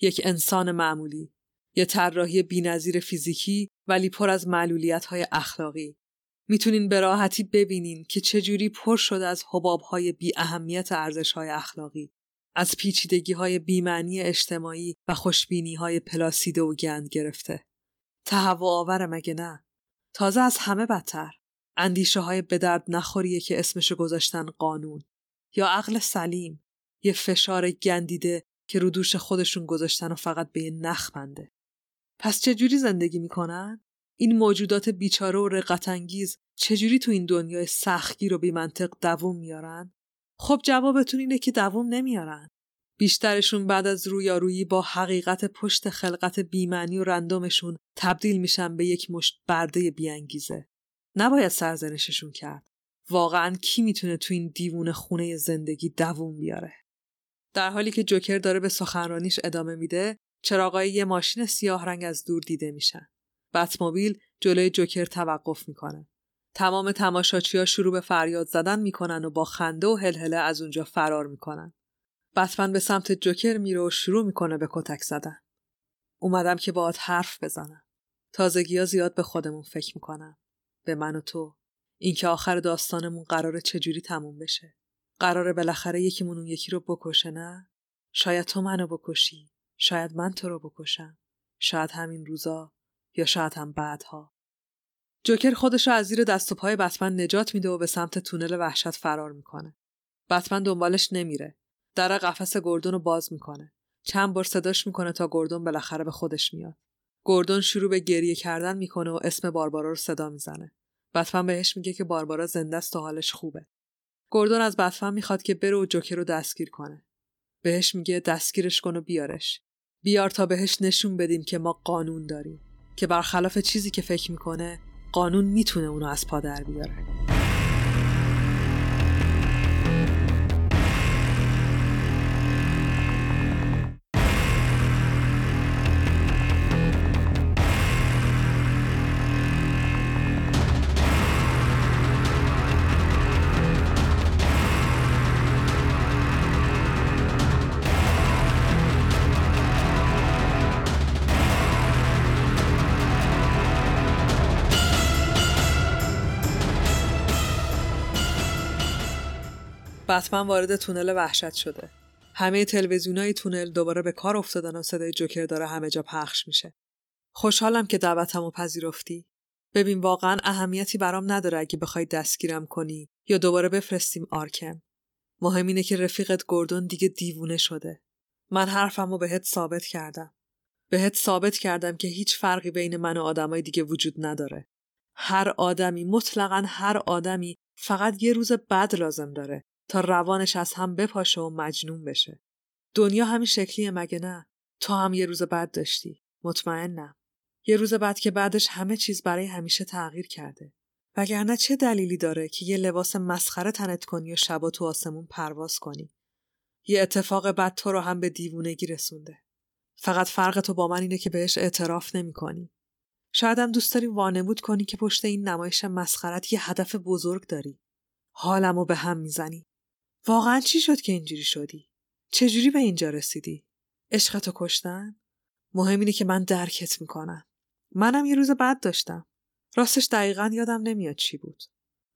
S1: یک انسان معمولی، یه طراحی بی‌نظیر فیزیکی ولی پر از معلولیت های اخلاقی. می‌تونین به راحتی ببینین که چجوری پر شده از حباب های بی اهمیت ارزش های اخلاقی. از پیچیدگی های بیمعنی اجتماعی و خوشبینی های پلاسیده و گند گرفته. تهوع آور مگه نه؟ تازه از همه بدتر. اندیشه های به درد نخوریه که اسمشو گذاشتن قانون. یا عقل سلیم. یه فشار گندیده که رو دوش خودشون گذاشتن و فقط به یه نخ بنده. پس چجوری زندگی می‌کنن؟ این موجودات بیچاره و رقتانگیز چجوری تو این دنیای سختگیر و بیمنطق دووم میارن؟ خب جوابتون اینه که دووم نمیارن. بیشترشون بعد از رویارویی با حقیقت پشت خلقت بیمعنی و رندومشون تبدیل میشن به یک مشت برده بیانگیزه. نباید سرزنششون کرد. واقعا کی می‌تونه تو این دیوونه خونه زندگی دووم بیاره؟ در حالی که جوکر داره به سخنرانیش ادامه میده چراغای یه ماشین سیاه رنگ از دور دیده میشن. بتموبیل جلوی جوکر توقف می‌کنه. تمام تماشاچیها شروع به فریاد زدن می‌کنن و با خنده و هلهله از اونجا فرار می‌کنن. بتمن به سمت جوکر میره و شروع می‌کنه به کتک زدن. اومدم که باهات حرف بزنم. تازگی ها زیاد به خودمون فکر می‌کنم. به من و تو. اینکه آخر داستانمون قراره چجوری تموم بشه. قراره بالاخره یکیمون اون یکی رو بکشه نه؟ شاید تو منو بکشی. شاید من تو رو بکشم. شاید همین روزا یا شاید هم بعدها. جوکر خودش رو از زیر دست و پای بتمن نجات میده و به سمت تونل وحشت فرار می‌کنه. بتمن دنبالش نمیره. در قفس گردون رو باز می‌کنه. چند بار صداش می‌کنه تا گردون بالاخره به خودش میاد. گردون شروع به گریه کردن می‌کنه و اسم باربارا رو صدا می‌زنه. بتمن بهش میگه که باربارا زنده است و حالش خوبه. گردون از بتمن می‌خواد که بره و جوکر رو دستگیر کنه. بهش میگه دستگیرش کن و بیارش. بیار تا بهش نشون بدیم که ما قانون داریم. که برخلاف چیزی که فکر می‌کنه قانون می‌تونه اونو از پا در بیاره. بتمن وارد تونل وحشت شده. همه تلویزیونای تونل دوباره به کار افتادن و صدای جوکر داره همه جا پخش میشه. خوشحالم که دعوتمو پذیرفتی. ببین واقعا اهمیتی برام نداره اگه بخوای دستگیرم کنی یا دوباره بفرستیم آرکم. مهم اینه که رفیقت گردون دیگه دیوونه شده. من حرفمو بهت ثابت کردم. بهت ثابت کردم که هیچ فرقی بین من و آدمای دیگه وجود نداره. هر آدمی مطلقا هر آدمی فقط یه روز بد لازم داره تا روانش از هم بپاشه و مجنون بشه. دنیا همین شکلیه مگه نه؟ تو هم یه روز بد داشتی. مطمئنم. یه روز بعد که بعدش همه چیز برای همیشه تغییر کرده. وگرنه چه دلیلی داره که یه لباس مسخره تنت کنی و شبا تو آسمون پرواز کنی؟ یه اتفاق بد تو رو هم به دیوونگی رسونده. فقط فرق تو با من اینه که بهش اعتراف نمی کنی. شاید هم دوست داری وانمود کنی که پشت این نمایش مسخرت یه هدف بزرگ داری. حالمو به هم می‌زنی. واقعا چی شد که اینجوری شدی؟ چجوری به اینجا رسیدی؟ عشقتو کشتن؟ مهم اینه که من درکت می‌کنم. منم یه روز بد داشتم. راستش دقیقا یادم نمیاد چی بود.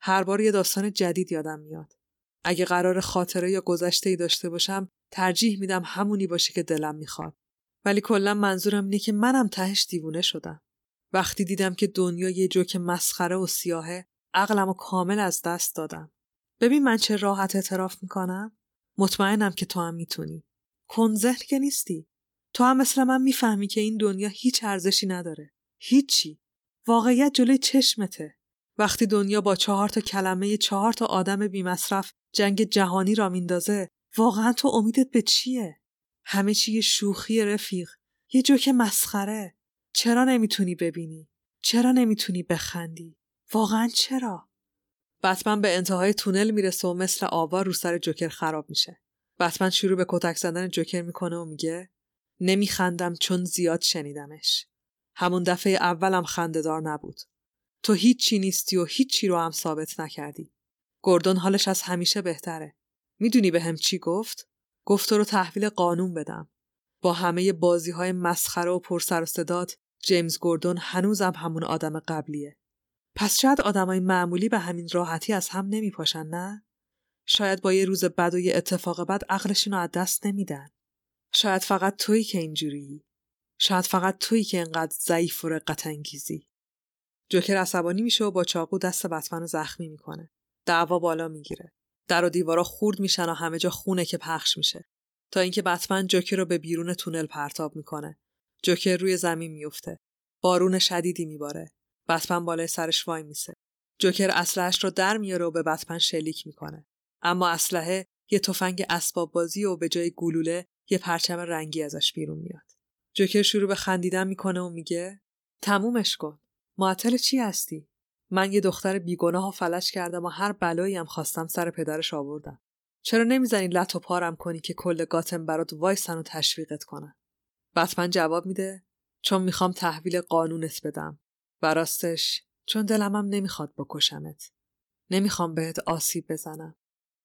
S1: هر بار یه داستان جدید یادم میاد. اگه قرار خاطره یا گذشته ای داشته باشم ترجیح میدم همونی باشه که دلم می‌خواد. ولی کلا منظورم اینه که منم تهش دیوونه شدم. وقتی دیدم که دنیا یه جوک مسخره و سیاهه عقلم و کامل از دست دادم. ببین من چه راحت اعتراف می‌کنم؟ مطمئنم که تو هم می‌تونی. کنزهر که نیستی. تو هم مثل من می‌فهمی که این دنیا هیچ ارزشی نداره. هیچی. واقعیت جلوی چشمته. وقتی دنیا با چهار تا کلمه چهار تا آدم بیمصرف جنگ جهانی را میندازه واقعا تو امیدت به چیه؟ همه چی شوخی رفیق. یه جوک مسخره. چرا نمی‌تونی ببینی؟ چرا نمی‌تونی بخندی؟ واقعا چرا؟ بتمن به انتهای تونل می‌رسه و مثل آوا رو سر جوکر خراب میشه. بتمن شروع به کتک زدن جوکر می‌کنه و میگه نمیخندم چون زیاد شنیدمش. همون دفعه اولم خندهدار نبود. تو هیچی نیستی و هیچی رو هم ثابت نکردی. گردون حالش از همیشه بهتره. می‌دونی به هم چی گفت؟ گفت رو تحویل قانون بدم. با همه بازی های مسخره و پرسر و صدات جیمز گوردون هنوزم همون آدم قبلیه. پس شاید آدمای معمولی به همین راحتی از هم نمیپاشن نه؟ شاید با یه روز بد و یه اتفاق بد عقلشون رو از دست نمیدن. شاید فقط تویی که اینجوری. شاید فقط تویی که انقدر ضعیف و رقت انگیزی. جوکر عصبانی میشه و با چاقو دست بتمن زخمی می‌کنه. دعوا بالا می‌گیره. در و دیوارا خورد میشن و همه جا خونه که پخش میشه. تا اینکه بتمن جوکر رو به بیرون تونل پرتاب می‌کنه. جوکر روی زمین میفته. بارون شدیدی میباره. بتمن بالای سرش وای میسه. جوکر اسلحه‌اش رو در میاره و به بتمن شلیک می‌کنه. اما اسلحه یه تفنگ اسباب بازی و به جای گلوله یه پرچم رنگی ازش بیرون میاد. جوکر شروع به خندیدن می‌کنه و میگه تمومش کن. معطل چی هستی؟ من یه دختر بیگناه و فلج کردم و هر بلایی هم خواستم سر پدرش آوردم. چرا نمی‌زنی لط و پارم کنی که کل گاتم برات وایسن و تشویقت کنن؟ بتمن جواب میده چون می‌خوام تحویل قانونت بدم. و راستش چون دلمم نمی‌خواد بکشمت. نمی‌خوام بهت آسیب بزنم.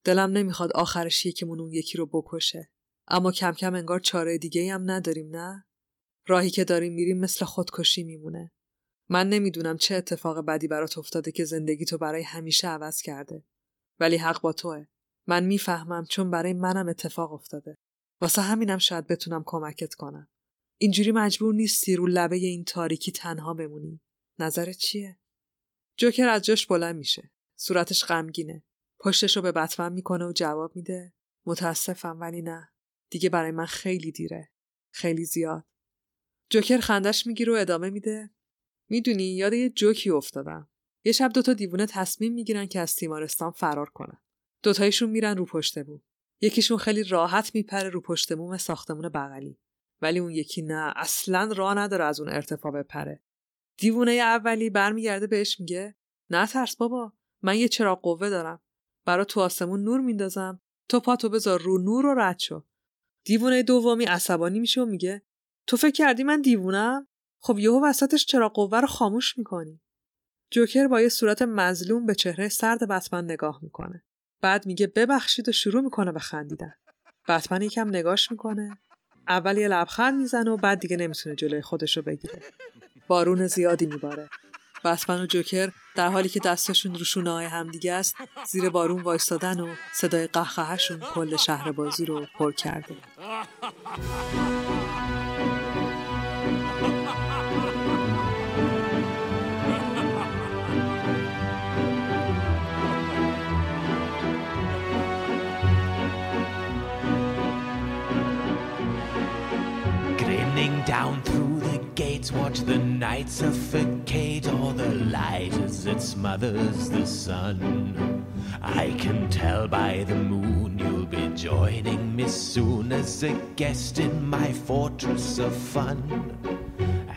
S1: دلم نمی‌خواد آخرش یکیمون اون یکی رو بکشه. اما کم کم انگار چاره دیگه هم نداریم نه؟ راهی که داریم میریم مثل خودکشی میمونه. من نمی‌دونم چه اتفاق بدی برات افتاده که زندگی تو برای همیشه عوض کرده. ولی حق با توه. من می‌فهمم چون برای منم اتفاق افتاده. واسه همینم شاید بتونم کمکت کنم. اینجوری مجبور نیستی رو لبه این تاریکی تنها بمونی. نظرت چیه؟ جوکر از جاش بلند میشه. صورتش غمگینه. پشتش رو به بتمن می‌کنه و جواب میده. متاسفم ولی نه. دیگه برای من خیلی دیره. خیلی زیاد. جوکر خندش می‌گیره و ادامه میده. می‌دونی یاد یه جوکی افتادم. یه شب دوتا دیوونه تصمیم می‌گیرن که از تیمارستان فرار کنن. دوتایشون میرن رو پشت بوم. یکیشون خیلی راحت میپره رو پشت بوم ساختمون بغلی. ولی اون یکی نه اصلا راه نداره از اون ارتفاع بپره. دیوونه اولی برمیگرده بهش میگه نه ترس بابا من یه چراغ قوه دارم. برا تو آسمون نور میندازم تو پاتو بذار رو نور و رد شو. دیوونه دومی عصبانی میشه و میگه تو فکر کردی من دیوونم؟ خب یهو وسطش چراغ قوه رو خاموش می‌کنی. جوکر با یه صورت مظلوم به چهره سرد بتمن نگاه می‌کنه. بعد میگه ببخشید و شروع می‌کنه به خندیدن. بتمن یکم نگاش می‌کنه. اول یه لبخند می‌زنه و بعد دیگه نمی‌تونه جلوی خودش رو بگیره. بارون زیادی میباره. بتمن و جوکر در حالی که دستشون رو شونه های همدیگه است زیر بارون وایستادن و صدای قهقهشون کل شهر بازی رو پر کرده.
S6: Down through gates, watch the night suffocate all the light as it smothers the sun. I can tell by the moon you'll be joining me soon as a guest in my fortress of fun.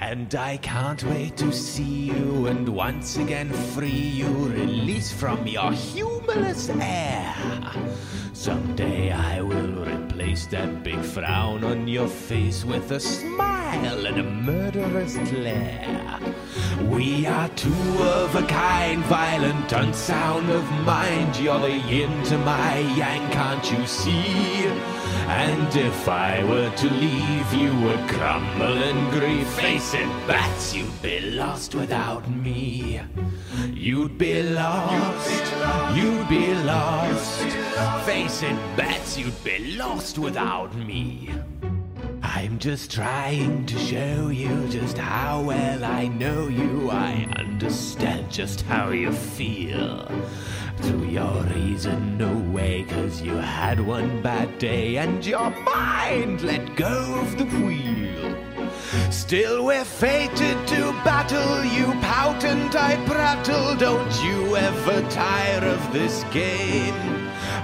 S6: And I can't wait to see you and once again free you, release from your humorless air. Someday I will replace that big frown on your face with a smile and a murderous glare. We are two of a kind, violent, unsound of mind. You're the yin to my yang, can't you see? And if I were to leave, you would crumble in grief. Face it, bats, you'd be lost without me. You'd be lost, you'd be lost. Face it, bats, you'd be lost without me. I'm just trying to show you just how well I know you. I understand just how you feel. To your reason, no way, cause you had one bad day and your mind let go of the wheel. Still, we're fated to battle. You pout and I prattle. Don't you ever tire of this game?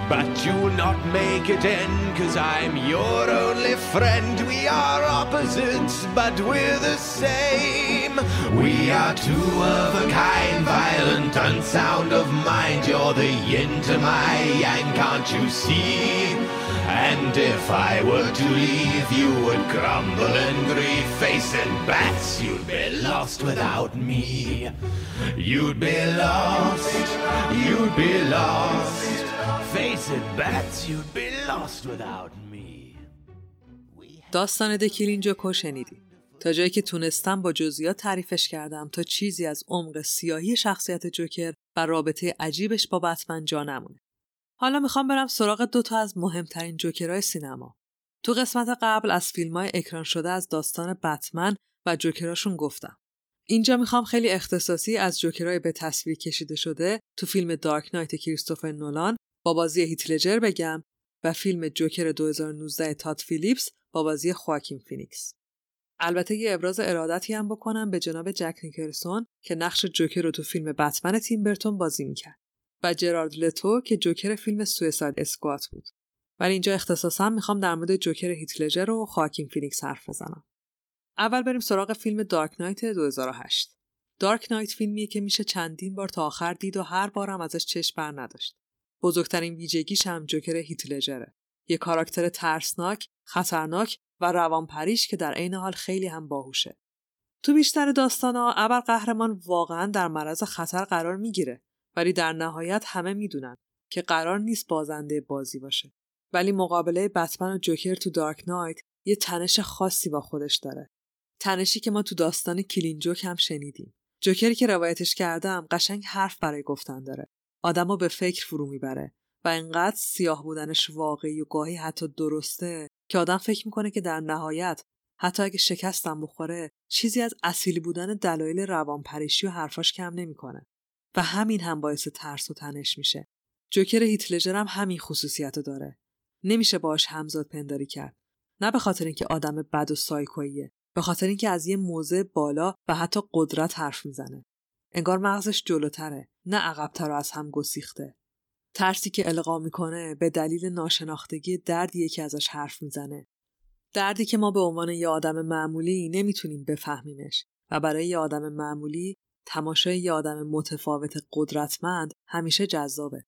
S6: But you'll not make it end, cause I'm your only friend. We are opposites, but we're the same. We are two of a kind, violent, unsound of mind. You're the yin to my yang, can't you see? And if I were to leave, you would crumble in grief. and bats, you'd be lost without me. You'd be lost, you'd be lost. Face it, bats, you'd.
S1: داستان دکیلین جوکو شنیدی. تا جایی که تونستم با جزئیات تعریفش کردم تا چیزی از عمق سیاهی شخصیت جوکر و رابطه عجیبش با بتمن جا نمونه. حالا می‌خوام برم سراغ دوتا از مهمترین جوکرهای سینما. تو قسمت قبل از فیلم های اکران شده از داستان بتمن و جوکراشون گفتم. اینجا می‌خوام خیلی اختصاصی از جوکرهای به تصویر کشیده شده تو فیلم Dark Knight کریستوفر نولان با بازی هیث لجر بگم و فیلم جوکر 2019 تاد فیلیپس با بازی خواکین فینیکس. البته یه ابراز ارادتی هم بکنم به جناب جک نیکلسون که نقش جوکر رو تو فیلم بتمن تیم برتون بازی می‌کرد و جرد لتو که جوکر فیلم Suicide Squad بود. ولی اینجا اختصاصا می‌خوام در مورد جوکر هیث لجر و خواکین فینیکس حرف بزنم. اول بریم سراغ فیلم دارک نایت 2008. دارک نایت فیلمیه که میشه چندین بار تا آخر دید و هر بارم ازش چشم بر نداشت. بزرگترین ویژگیش هم جوکر هیتلجره. یه کاراکتر ترسناک، خطرناک و روانپریش که در عین حال خیلی هم باهوشه. تو بیشتر داستانا ابر قهرمان واقعا در معرض خطر قرار می‌گیره ولی در نهایت همه می‌دونن که قرار نیست بازنده بازی باشه. ولی مقابله بتمن و جوکر تو دارک نایت یه تنش خاصی با خودش داره. تنشی که ما تو داستان کلین جوک هم شنیدیم. جوکری که روایتش کردم قشنگ حرف برای گفتن داره. آدمو به فکر فرو می‌بره و انقدر سیاه بودنش واقعی و گاهی حتی درسته که آدم فکر می‌کنه که در نهایت حتی اگه شکستم بخوره چیزی از اصیل بودن دلایل روانپریشی و حرفاش کم نمی‌کنه. و همین هم باعث ترس و تنش میشه. جوکر هیتلجر هم همین خصوصیت داره. نمیشه باش همزاد پنداری کرد. نه به خاطر اینکه آدم بد و سایکوییه به خاطر اینکه از یه موضع بالا و حتی قدرت حرف می‌زنه. انگار مغزش جلوتره. نه عقبتر از هم گسیخته. ترسی که القا می‌کنه به دلیل ناشناختگی دردیه که ازش حرف می‌زنه. دردی که ما به عنوان یه آدم معمولی نمی‌تونیم بفهمیمش و برای یه آدم معمولی تماشای یه آدم متفاوت قدرتمند همیشه جذابه.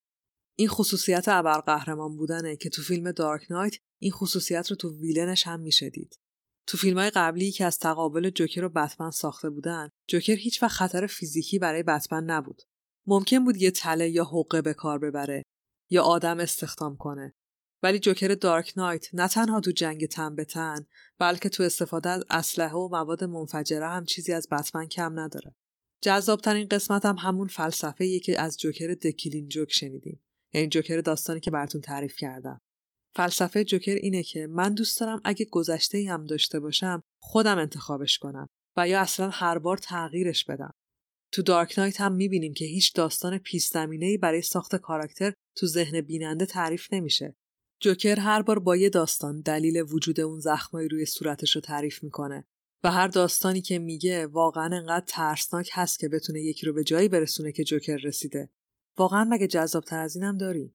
S1: این خصوصیت ابرقهرمان بودنه که تو فیلم دارک نایت این خصوصیت رو تو ویلنش هم میشه دید. تو فیلم های قبلی که از تقابل جوکر و بتمن ساخته بودن جوکر هیچ وقت خطر فیزیکی برای بتمن نبود. ممکن بود یه تله یا حقه به کار ببره یا آدم استخدام کنه. ولی جوکر دارک نایت نه تنها تو جنگ تن به تن بلکه تو استفاده از اسلحه و مواد منفجره هم چیزی از بتمن کم نداره. جذابترین قسمت هم همون فلسفه که از جوکر دکیلین جوک شنیدیم. یعنی جوکر داستانی که براتون تعریف کردم. فلسفه جوکر اینه که من دوست دارم اگه گذشته هم داشته باشم خودم انتخابش کنم و یا اصلا هر بار تغییرش بدم. تو دارک نایت هم می‌بینیم که هیچ داستان پیش برای ساخت کاراکتر تو ذهن بیننده تعریف نمیشه. جوکر هر بار با یه داستان دلیل وجود اون زخمایی روی صورتش رو تعریف می‌کنه و هر داستانی که میگه واقعا انقدر ترسناک هست که بتونه یکی رو به جایی برسونه که جوکر رسیده. واقعا مگه جذابتر از اینم داری؟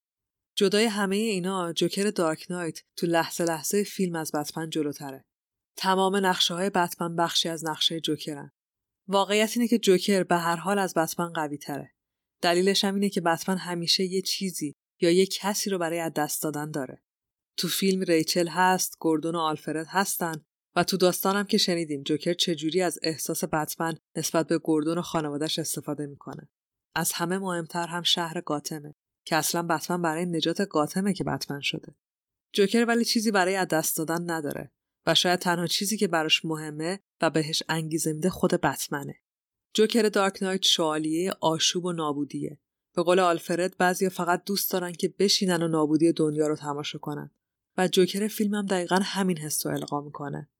S1: جدای همه اینا جوکر دارک نایت تو لحظه لحظه فیلم از بتمن جلوتره. تمام نقشه های بتمن بخشی از نقشه جوکرن. واقعیت اینه که جوکر به هر حال از بتمن قوی تره دلیلش هم اینه که بتمن همیشه یه چیزی یا یه کسی رو برای از دست دادن داره. تو فیلم ریچل هست گوردون و آلفرد هستن و تو داستانم که شنیدیم جوکر چجوری از احساس بتمن نسبت به گوردون و خانوادش استفاده می‌کنه. از همه مهمتر هم شهر گاتمه که اصلا بتمن برای نجات گاتمه که بتمن شده. جوکر ولی چیزی برای از دست دادن نداره. و شاید تنها چیزی که براش مهمه و بهش انگیزه میده خود بتمنه. جوکر دارک نایت شوالیه آشوب و نابودیه. به قول آلفرد بعضیا فقط دوست دارن که بشینن و نابودی دنیا رو تماشا کنن. و جوکر فیلم هم دقیقا همین حس رو القا می‌کنه.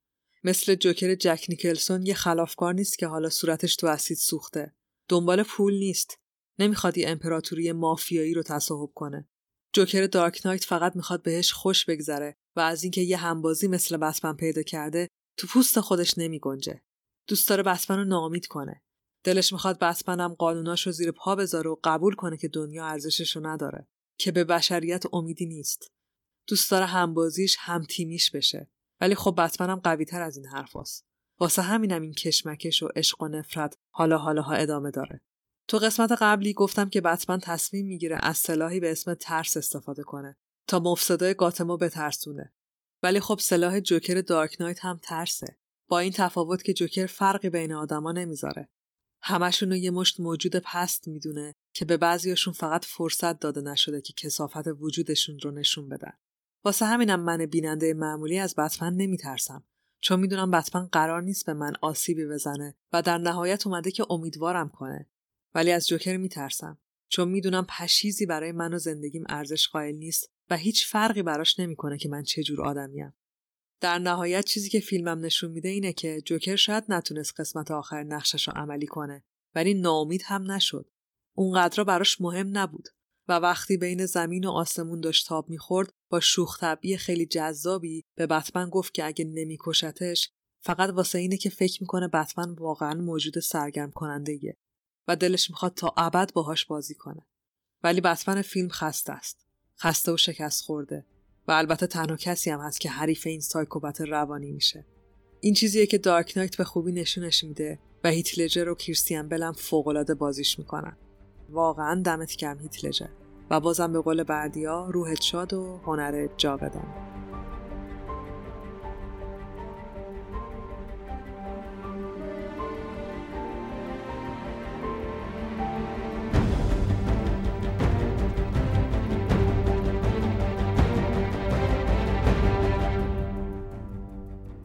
S1: مثل جوکر جک نیکلسون یه خلافکار نیست که حالا صورتش تو اسید سوخته. دنبال پول نیست. نمی‌خواد یه امپراتوری مافیایی رو تصاحب کنه. جوکر دارک نایت فقط می‌خواد بهش خوش بگذره و از اینکه یه همبازی مثل بتمن پیدا کرده تو پوست خودش نمیگنجه. دوست داره بتمن رو ناامید کنه. دلش می‌خواد بتمن هم قانوناش رو زیر پا بذاره و قبول کنه که دنیا ارزشش رو نداره که به بشریت امیدی نیست. دوست داره همبازیش هم تیمیش بشه. ولی خب بتمن هم قوی تر از این حرفاست. واسه همینم این کشمکش و عشق و نفرت حالا حالاها ادامه داره. تو قسمت قبلی گفتم که بتمن تصمیم می‌گیره از سلاحی به اسم ترس استفاده کنه تا مفسدای گاتمو بترسونه. ولی خب سلاح جوکر دارک نایت هم ترسه. با این تفاوت که جوکر فرقی بین آدما نمی‌ذاره. همشون رو یه مشت موجود پست می‌دونه که به بعضیاشون فقط فرصت داده نشده که کسافت وجودشون رو نشون بدن. واسه همینم من بیننده معمولی از بتمن نمیترسم. چون می‌دونم بتمن قرار نیست به من آسیبی بزنه و در نهایت اومده که امیدوارم کنه. ولی از جوکر میترسم چون می‌دونم پشیزی برای من و زندگیم ارزش قائل نیست و هیچ فرقی براش نمی‌کنه که من چه جور آدمیم. در نهایت چیزی که فیلمم نشون میده اینه که جوکر شاید نتونست قسمت آخر نقشش رو عملی کنه ولی ناامید هم نشد. اونقدر براش مهم نبود و وقتی بین زمین و آسمون داشت تاب می‌خورد با شوخ طبعی خیلی جذابی به بتمن گفت که اگه نمیکشتش فقط واسه اینه که فکر می‌کنه بتمن واقعا موجود سرگرم کننده و دلش می‌خواد تا ابد باهاش بازی کنه. ولی بتمن فیلم خسته است. خسته و شکست خورده و البته تنها کسی هم هست که حریف این سایکوبت روانی میشه. این چیزیه که دارک نایت به خوبی نشونش میده و هیت لجر و کریستیان بلم فوقالعاده بازیش می‌کنن. واقعا دمت گرم هیت لجر. و بازم به قول بردیا روحت شاد و هنر جاودان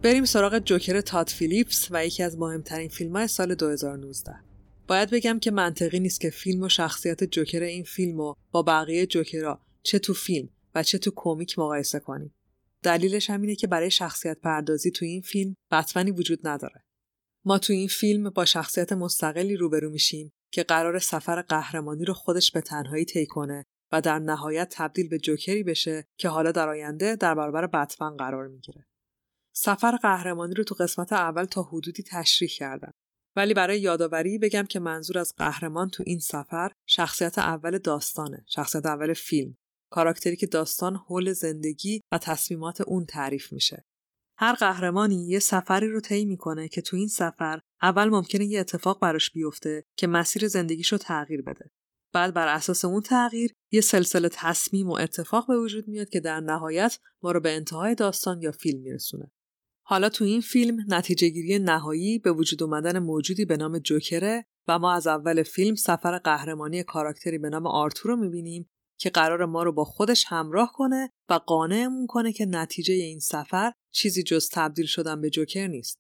S1: بریم سراغ جوکر تاد فیلیپس و یکی از مهمترین فیلم های سال 2019 باید بگم که منطقی نیست که فیلم و شخصیت جوکر این فیلم رو با بقیه جوکرها چه تو فیلم و چه تو کمیک مقایسه کنیم. دلیلش هم اینه که برای شخصیت پردازی تو این فیلم بتمنی وجود نداره. ما تو این فیلم با شخصیت مستقلی روبرو میشیم که قرار سفر قهرمانی رو خودش به تنهایی طی کنه و در نهایت تبدیل به جوکری بشه که حالا در آینده در برابر بتمن قرار می‌گیره. سفر قهرمانی رو تو قسمت اول تا حدودی تشریح کردم. ولی برای یادآوری بگم که منظور از قهرمان تو این سفر شخصیت اول داستانه، شخصیت اول فیلم، کاراکتری که داستان حول زندگی و تصمیمات اون تعریف میشه. هر قهرمانی یه سفری رو طی می‌کنه که تو این سفر اول ممکنه یه اتفاق براش بیفته که مسیر زندگیشو تغییر بده. بعد بر اساس اون تغییر یه سلسله تصمیم و اتفاق به وجود میاد که در نهایت ما رو به انتهای داستان یا فیلم میرسونه. حالا تو این فیلم نتیجه گیری نهایی به وجود اومدن موجودی به نام جوکره و ما از اول فیلم سفر قهرمانی کاراکتری به نام آرتور رو می‌بینیم که قرار ما رو با خودش همراه کنه و قانعمون کنه که نتیجه این سفر چیزی جز تبدیل شدن به جوکر نیست.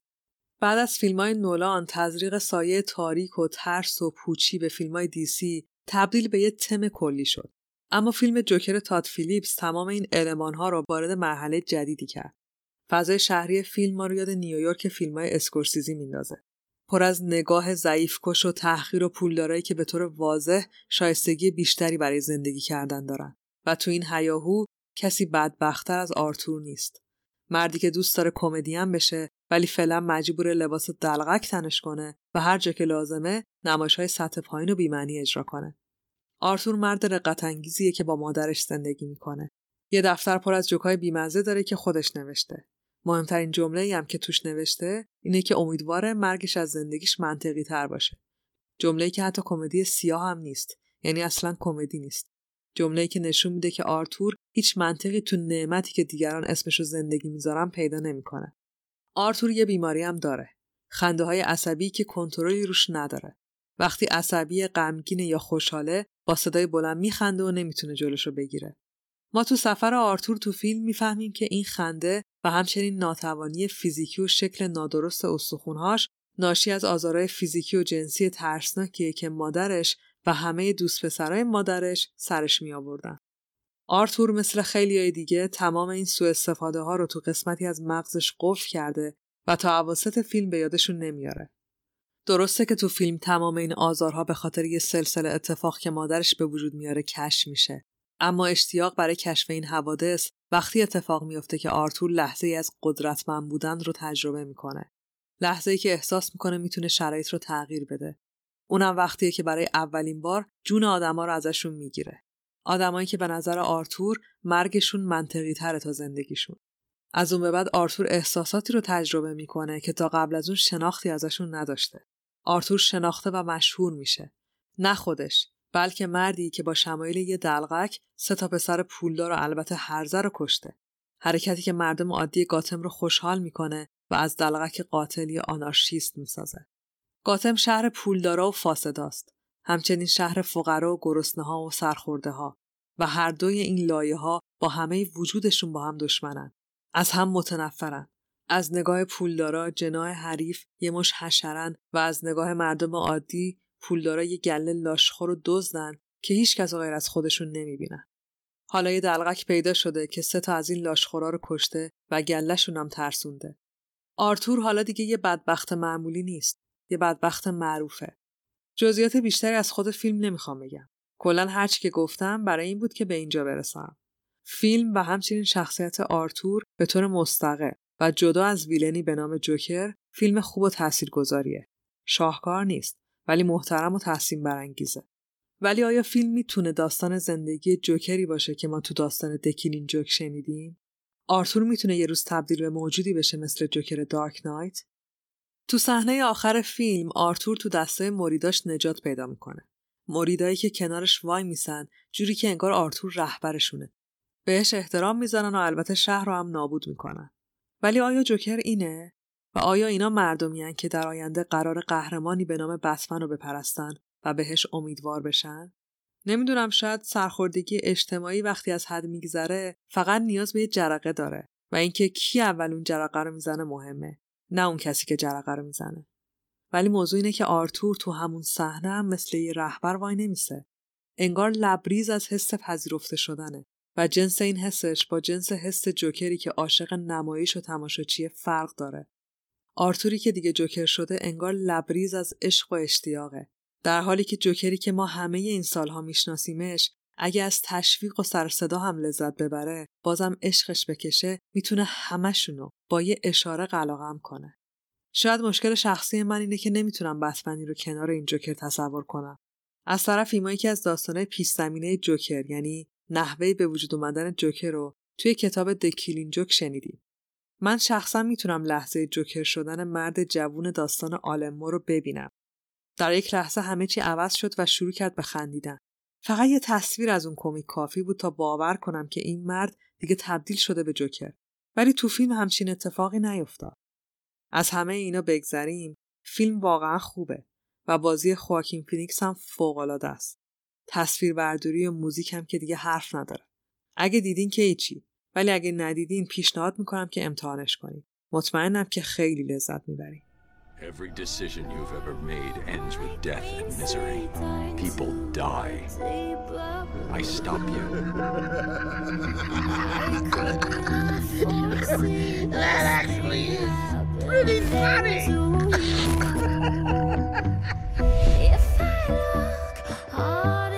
S1: بعد از فیلم های نولان تزریق سایه تاریک و ترس و پوچی به فیلم های دیسی تبدیل به یه تم کلی شد. اما فیلم جوکر تاد فیلیپس تمام این علمان ها رو وارد مرحله جدیدی کرد. فضای شهری فیلم ما رو یاد نیویورک فیلم های اسکورسیزی میندازه. پر از نگاه ضعیف کش و تحقیر و پولدارایی که به طور واضح شایستگی بیشتری برای زندگی کردن دارن و تو این هیاهو کسی بدبختتر از آرتور نیست. مردی که دوست داره کمدین بشه ولی فعلا مجبوره لباس دلقک تنش کنه و هر جا که لازمه نمایش های سطح پایین و بیمعنی اجرا کنه. آرتور مرد رقت که با مادرش زندگی می‌کنه. یه دفتر پر از جوکای بیمزه داره که خودش نوشته. مهمترین جمله هم که توش نوشته اینه که امیدواره مرگش از زندگیش منطقی تر باشه. جمله که حتی کمدی سیاه هم نیست. یعنی اصلا کمدی نیست. جمله که نشون میده که آرتور هیچ منطقی تو نعمتی که دیگران اسمشو زندگی می‌ذارن پیدا نمی‌کنه. آرتور یه بیماری هم داره. خنده های عصبی که کنترلی روش نداره. وقتی عصبی غمگین یا خوشحاله با صدای بلند میخنده و نمی‌تونه جلوشو بگیره. ما تو سفر آرتور تو فیلم می‌فهمیم که این خنده و همچنین ناتوانی فیزیکی و شکل نادرست استخونهاش ناشی از آزارهای فیزیکی و جنسی ترسناکیه که مادرش و همه دوست پسرای مادرش سرش می آوردن. آرتور مثل خیلی دیگه تمام این سوء استفاده ها رو تو قسمتی از مغزش قفل کرده و تا عواسط فیلم به یادشون نمیاره. درسته که تو فیلم تمام این آزارها به خاطر یه سلسله اتفاق که مادرش به وجود میاره کش میشه. اما اشتیاق برای کشف این حوادث وقتی اتفاق میافته که آرتور لحظه ای از قدرتمند بودن رو تجربه می‌کنه. لحظه ای که احساس می‌کنه می‌تونه شرایط رو تغییر بده. اونم وقتیه که برای اولین بار جون آدما رو ازشون می‌گیره. آدمایی که به نظر آرتور مرگشون منطقی تره تا زندگیشون. از اون به بعد آرتور احساساتی رو تجربه می‌کنه که تا قبل از اون شناختی ازشون نداشته. آرتور شناخته و مشهور میشه. نه خودش بلکه مردی که با شمایل یه دلغک سه تا پسر پولدار و البته هرزه رو کشته. حرکتی که مردم عادی گاتم رو خوشحال می‌کنه و از دلغک قاتلی آنارشیست می‌سازه. گاتم شهر پولدارا و فاسداست. همچنین شهر فقرا و گرسنه ها و سرخورده ها و هر دوی این لایه ها با همه وجودشون با هم دشمنن. از هم متنفرن. از نگاه پولدارا جناه حریف یه مش حشرن و از نگاه مردم عادی پولدارا یه گله لاشخور و دزدن که هیچ کس غیر از خودشون نمی‌بینن. حالا یه دلغک پیدا شده که سه تا از این لاشخورا رو کشته و گلهشون هم ترسونده. آرتور حالا دیگه یه بدبخت معمولی نیست. یه بدبخت معروفه. جزئیات بیشتری از خود فیلم نمی‌خوام بگم. کلا هرچی که گفتم برای این بود که به اینجا برسم. فیلم و همچنین شخصیت آرتور به طور مستقل و جدا از ویلنی به نام جوکر فیلم خوب و تاثیرگذاریه. شاهکار نیست ولی محترم و تحسین برانگیزه. ولی آیا فیلم می‌تونه داستان زندگی جوکری باشه که ما تو داستان دکیلین جوک شنیدیم؟ آرتور می‌تونه یه روز تبدیل به موجودی بشه مثل جوکر دارک نایت؟ تو صحنه آخر فیلم آرتور تو دسته مریداش نجات پیدا می‌کنه. مریدایی که کنارش وای میسن جوری که انگار آرتور رهبرشونه. بهش احترام می‌زنن و البته شهر رو هم نابود می‌کنن. ولی آیا جوکر اینه؟ و آیا اینا مردمیان که در آینده قرار قهرمانی به نام بتمن رو بپرستن و بهش امیدوار بشن؟ نمی‌دونم شاید سرخوردگی اجتماعی وقتی از حد میگذره فقط نیاز به یه جرقه داره و اینکه کی اول اون جرقه رو می‌زنه مهمه نه اون کسی که جرقه رو می‌زنه. ولی موضوع اینه که آرتور تو همون صحنه هم مثل یه رهبر وای نمیسه. انگار لبریز از حس پذیرفته شدنه و جنس این حسش با جنس حس جوکری که عاشق نمایش و تماشاچی فرق داره. آرتوری که دیگه جوکر شده انگار لبریز از عشق و اشتیاقه. در حالی که جوکری که ما همه این سالها میشناسیمش اگه از تشویق و سر صدا هم لذت ببره بازم عشقش بکشه می‌تونه همشونو با یه اشاره قلاقم کنه. شاید مشکل شخصی من اینه که نمی‌تونم بتمنی رو کنار این جوکر تصور کنم. از طرف ایما یکی از داستانهای پیش زمینه جوکر یعنی نحوه به وجود اومدن جوکر رو توی کتاب دکیلین جوک شنیدیم. من شخصا می‌تونم لحظه جوکر شدن مرد جوون داستان آلمو رو ببینم. در یک لحظه همه چی عوض شد و شروع کرد به خندیدن. فقط یه تصویر از اون کمیک کافی بود تا باور کنم که این مرد دیگه تبدیل شده به جوکر. ولی تو فیلم همچین اتفاقی نیفتاد. از همه اینا بگذریم فیلم واقعا خوبه و بازی خواکین فینیکس هم فوقالعاده است. تصویربرداری و موزیک هم که دیگه حرف نداره. اگه دیدین که هیچی ولی اگه ندیدین پیشنهاد می‌کنم که امتحانش کنید مطمئنم که خیلی لذت می‌برید
S7: Every decision you've ever made ends with death and misery. People die. I stop you.
S5: That actually is pretty funny.
S8: If I look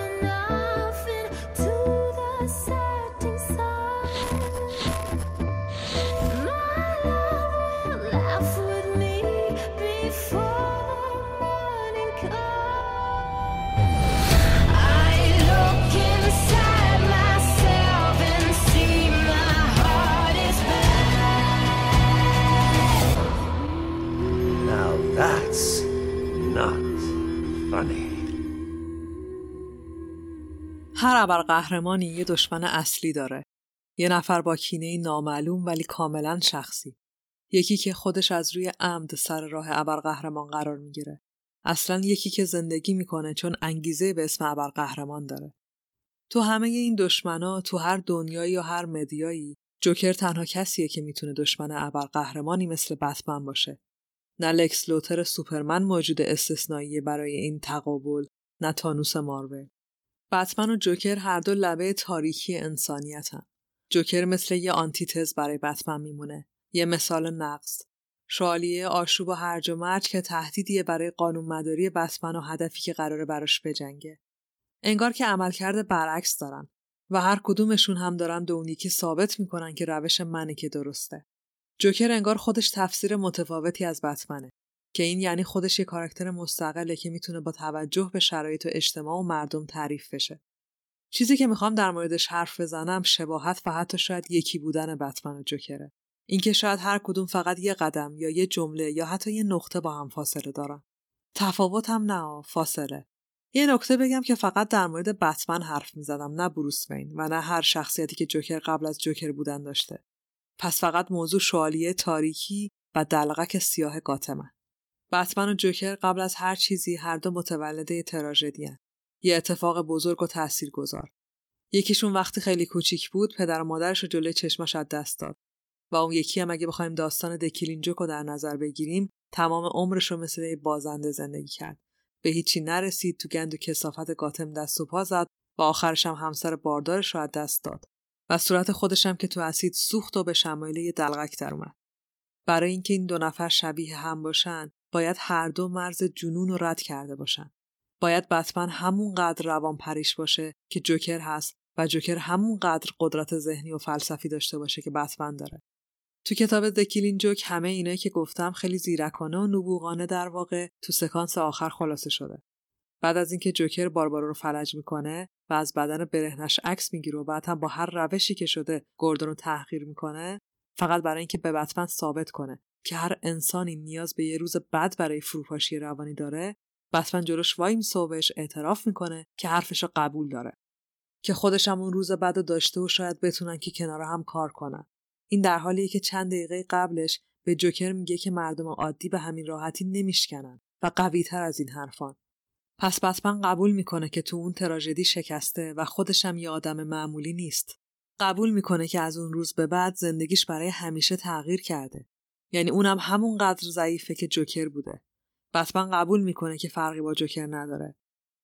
S1: ابرقهرمانی یه دشمن اصلی داره. یه نفر با کینه نامعلوم ولی کاملا شخصی. یکی که خودش از روی عمد سر راه ابرقهرمان قرار می‌گیره. اصلا یکی که زندگی می‌کنه چون انگیزه به اسم ابرقهرمان داره. تو همه این دشمنا تو هر دنیایی یا هر مدیایی جوکر تنها کسیه که می‌تونه دشمن ابرقهرمانی مثل بتمن باشه. نه لکس لوتر سوپرمن موجود استثنایی برای این تقابل نه تانوس مارول. بتمن و جوکر هر دو لبه تاریکی انسانیتن. جوکر مثل یه آنتیتز برای بتمن میمونه. یه مثال نقص. شالیه آشوب و هرج و مرج که تهدیدیه برای قانون مداری بتمن و هدفی که قراره براش بجنگه. انگار که عملکرد برعکس دارن و هر کدومشون هم دارن به اون ثابت می‌کنن که روش منه که درسته. جوکر انگار خودش تفسیر متفاوتی از بتمنه که این یعنی خودش یه کاراکتر مستقله که می‌تونه با توجه به شرایط و اجتماع و مردم تعریف بشه. چیزی که می‌خوام در موردش حرف بزنم شباهت و حتی شاید یکی بودن بتمن و جوکره. اینکه شاید هر کدوم فقط یه قدم یا یه جمله یا حتی یه نقطه با هم فاصله دارن. تفاوت هم نه فاصله. یه نکته بگم که فقط در مورد بتمن حرف می‌زدم نه بروس وین و نه هر شخصیتی که جوکر قبل از جوکر بودن داشته. پس فقط موضوع شوالیه تاریکی و دلغک سیاه گاتمن. بتمن و جوکر قبل از هر چیزی هر دو متولده تراژدی یه اتفاق بزرگ و تأثیر گذار. یکیشون وقتی خیلی کوچیک بود پدر و مادرش رو جلوی چشماش از دست داد و اون یکی هم اگه بخوایم داستان دکیلینجوک رو در نظر بگیریم تمام عمرش رو مثل یه بازنده زندگی کرد. به هیچی نرسید تو گند و کسافت گاتم دست و پا زد و آخرش هم همسر باردارش رو از دست داد. و صورت خودش هم که تو اسید سوخت و به شمایل یه دلغک در اومد. برای اینکه این دو نفر شبیه هم باشن باید هر دو مرز جنون رو رد کرده باشن. باید بتمن همون قدر روان پریش باشه که جوکر هست و جوکر همون قدر قدرت ذهنی و فلسفی داشته باشه که بتمن داره. تو کتاب دکیلین جوک همه اینایی که گفتم خیلی زیرکانه و نبوغانه در واقع تو سکانس آخر خلاصه شده. بعد از اینکه جوکر باربارو رو فلج می‌کنه و از بدن برهنش عکس می‌گیره و بعد هم با هر روشی که شده گوردون رو تحقیر می‌کنه فقط برای اینکه به بتمن ثابت کنه که هر انسانی نیاز به یه روز بد برای فروپاشی روانی داره بتمن جلوش وای میسه اعتراف می‌کنه که حرفش قبول داره که خودش هم اون روز بد داشته و شاید بتونن که کنار هم کار کنن این در حالیه که چند دقیقه قبلش به جوکر میگه که مردم عادی به همین راحتی نمیشکنن و قویتر از این حرفان پس بتمن قبول می‌کنه که تو اون تراژدی شکسته و خودش هم یه آدم معمولی نیست. قبول می‌کنه که از اون روز به بعد زندگیش برای همیشه تغییر کرده. یعنی اونم همون قدر ضعیفه که جوکر بوده. بتمن قبول می‌کنه که فرقی با جوکر نداره.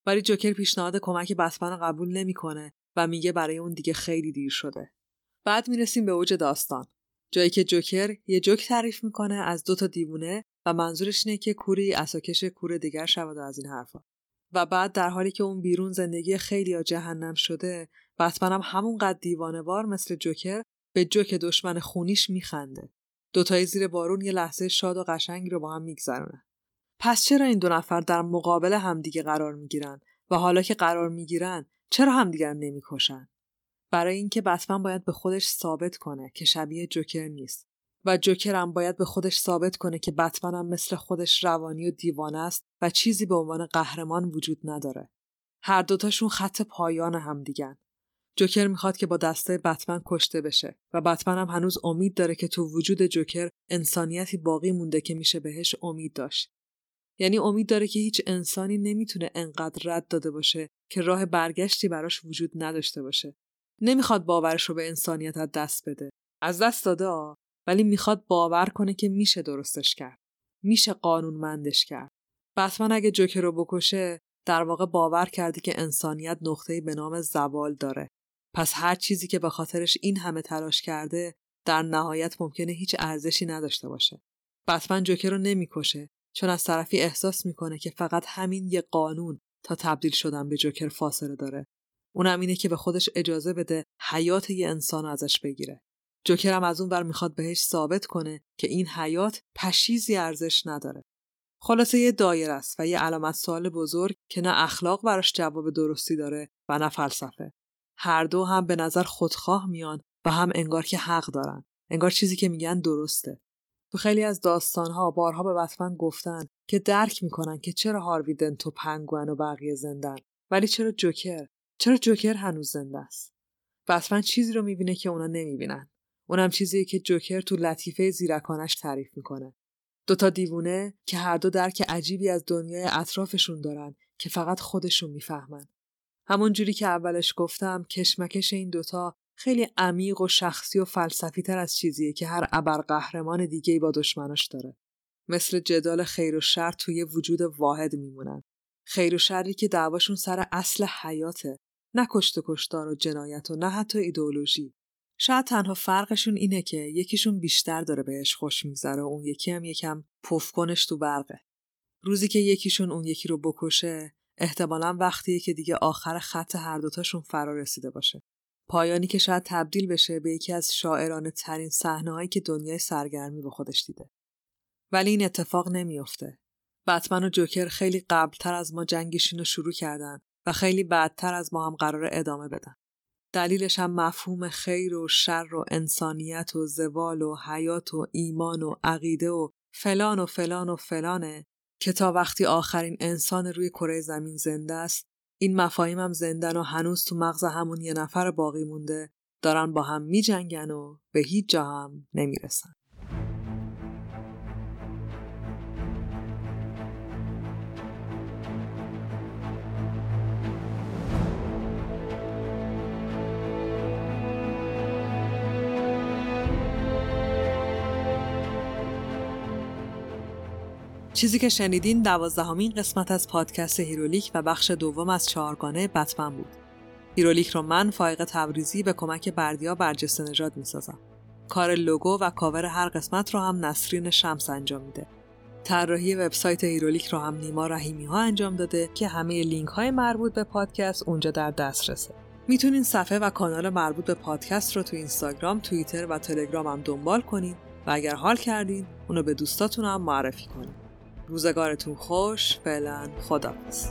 S1: ولی جوکر پیشنهاد کمک بتمن قبول نمی‌کنه و میگه برای اون دیگه خیلی دیر شده. بعد می‌رسیم به اوج داستان. جایی که جوکر یه جوک تعریف می‌کنه از دو تا دیوونه و منظورش اینه که کوری اساکش کور دیگر شود از این حرفا. و بعد در حالی که اون بیرون زندگی خیلی یا جهنم شده بتمن هم همونقدر دیوانوار مثل جوکر به جوک دشمن خونیش میخنده دوتایی زیر بارون یه لحظه شاد و قشنگی رو با هم میگذرونن پس چرا این دو نفر در مقابل همدیگه قرار می‌گیرن و حالا که قرار می‌گیرن چرا همدیگر نمی‌کشن برای اینکه بتمن باید به خودش ثابت کنه که شبیه جوکر نیست و جوکر هم باید به خودش ثابت کنه که بتمن هم مثل خودش روانی و دیوانه است و چیزی به عنوان قهرمان وجود نداره. هر دوتاشون خط پایان هم دیگن. جوکر می‌خواد که با دسته بتمن کشته بشه و بتمن هم هنوز امید داره که تو وجود جوکر انسانیتی باقی مونده که میشه بهش امید داشت. یعنی امید داره که هیچ انسانی نمی‌تونه انقدر رد داده باشه که راه برگشتی براش وجود نداشته باشه. نمی‌خواد باورش رو به انسانیت از دست بده. از دست داده آ. ولی می‌خواد باور کنه که میشه درستش کرد. میشه قانونمندش کرد. بتمن اگه جوکر رو بکشه در واقع باور کردی که انسانیت نقطه‌ای به نام زوال داره. پس هر چیزی که به خاطرش این همه تلاش کرده در نهایت ممکنه هیچ ارزشی نداشته باشه. بتمن جوکر رو نمی‌کشه چون از طرفی احساس می‌کنه که فقط همین یه قانون تا تبدیل شدن به جوکر فاصله داره. اونم اینه که به خودش اجازه بده حیات یه انسان ازش بگیره. هم از اون بر می‌خواد بهش ثابت کنه که این حیات پشیزی ارزش نداره. خلاصه یه دایر است و یه علامت سوال بزرگ که نه اخلاق براش جواب درستی داره و نه فلسفه. هر دو هم به نظر خودخواه میان و هم انگار که حق دارن. انگار چیزی که میگن درسته. تو خیلی از داستانها بارها به بتمن گفتن که درک می‌کنن که چرا هاروی دنت و پنگوئن و بقیه زندن. ولی چرا جوکر؟ چرا جوکر هنوز زنده است؟ بتمن چیزی رو می‌بینه که اونا نمی‌بینن. اونم چیزیه که جوکر تو لطیفه زیرکانش تعریف می‌کنه. دوتا دیوونه که هر دو درک عجیبی از دنیای اطرافشون دارن که فقط خودشون می‌فهمن. همون جوری که اولش گفتم کشمکش این دوتا خیلی عمیق و شخصی و فلسفی تر از چیزیه که هر ابرقهرمان دیگه با دشمناش داره. مثل جدال خیر و شر توی وجود واحد میمونن. خیر و شری که دعواشون سر اصل حیاته. نه کشت و کشتار و جنایت و نه حتی ایدئولوژی. شاید تنها فرقشون اینه که یکیشون بیشتر داره بهش خوش میگذره و اون یکی هم یکم پفکنش تو برقه. روزی که یکیشون اون یکی رو بکشه احتمالا وقتیه که دیگه آخر خط هر دوتاشون فرا رسیده باشه. پایانی که شاید تبدیل بشه به یکی از شاعرانه ترین صحنه که دنیای سرگرمی به خودش دیده. ولی این اتفاق نمیافته. بتمن و جوکر خیلی قبلتر از ما جنگشون رو شروع کردن و خیلی بعدتر از ما هم قرار ادامه بدن. دلیلش هم مفهوم خیر و شر و انسانیت و زوال و حیات و ایمان و عقیده و فلان و فلان و فلانه که تا وقتی آخرین انسان روی کره زمین زنده است این مفاهیم هم زندن و هنوز تو مغز همون یه نفر باقی مونده دارن با هم می جنگن و به هیچ جا هم نمی‌رسن. چیزی که شنیدین دوازدهمین قسمت از پادکست Herolic و بخش دوم از چهارگانه بتمن بود. Herolic رو من فائق تبریزی به کمک بردیا برجسته نژاد می‌سازم. کار لوگو و کاور هر قسمت رو هم نسرین شمس انجام میده. طراحی وبسایت Herolic رو هم نیما رحیمی ها انجام داده که همه لینک های مربوط به پادکست اونجا در دسترسه. می‌تونین صفحه و کانال مربوط به پادکست رو تو اینستاگرام، توییتر و تلگرام هم دنبال کنین و اگر حال کردین اونو به دوستاتون هم معرفی کنین. روزگارتون خوش فعلا خداحافظ.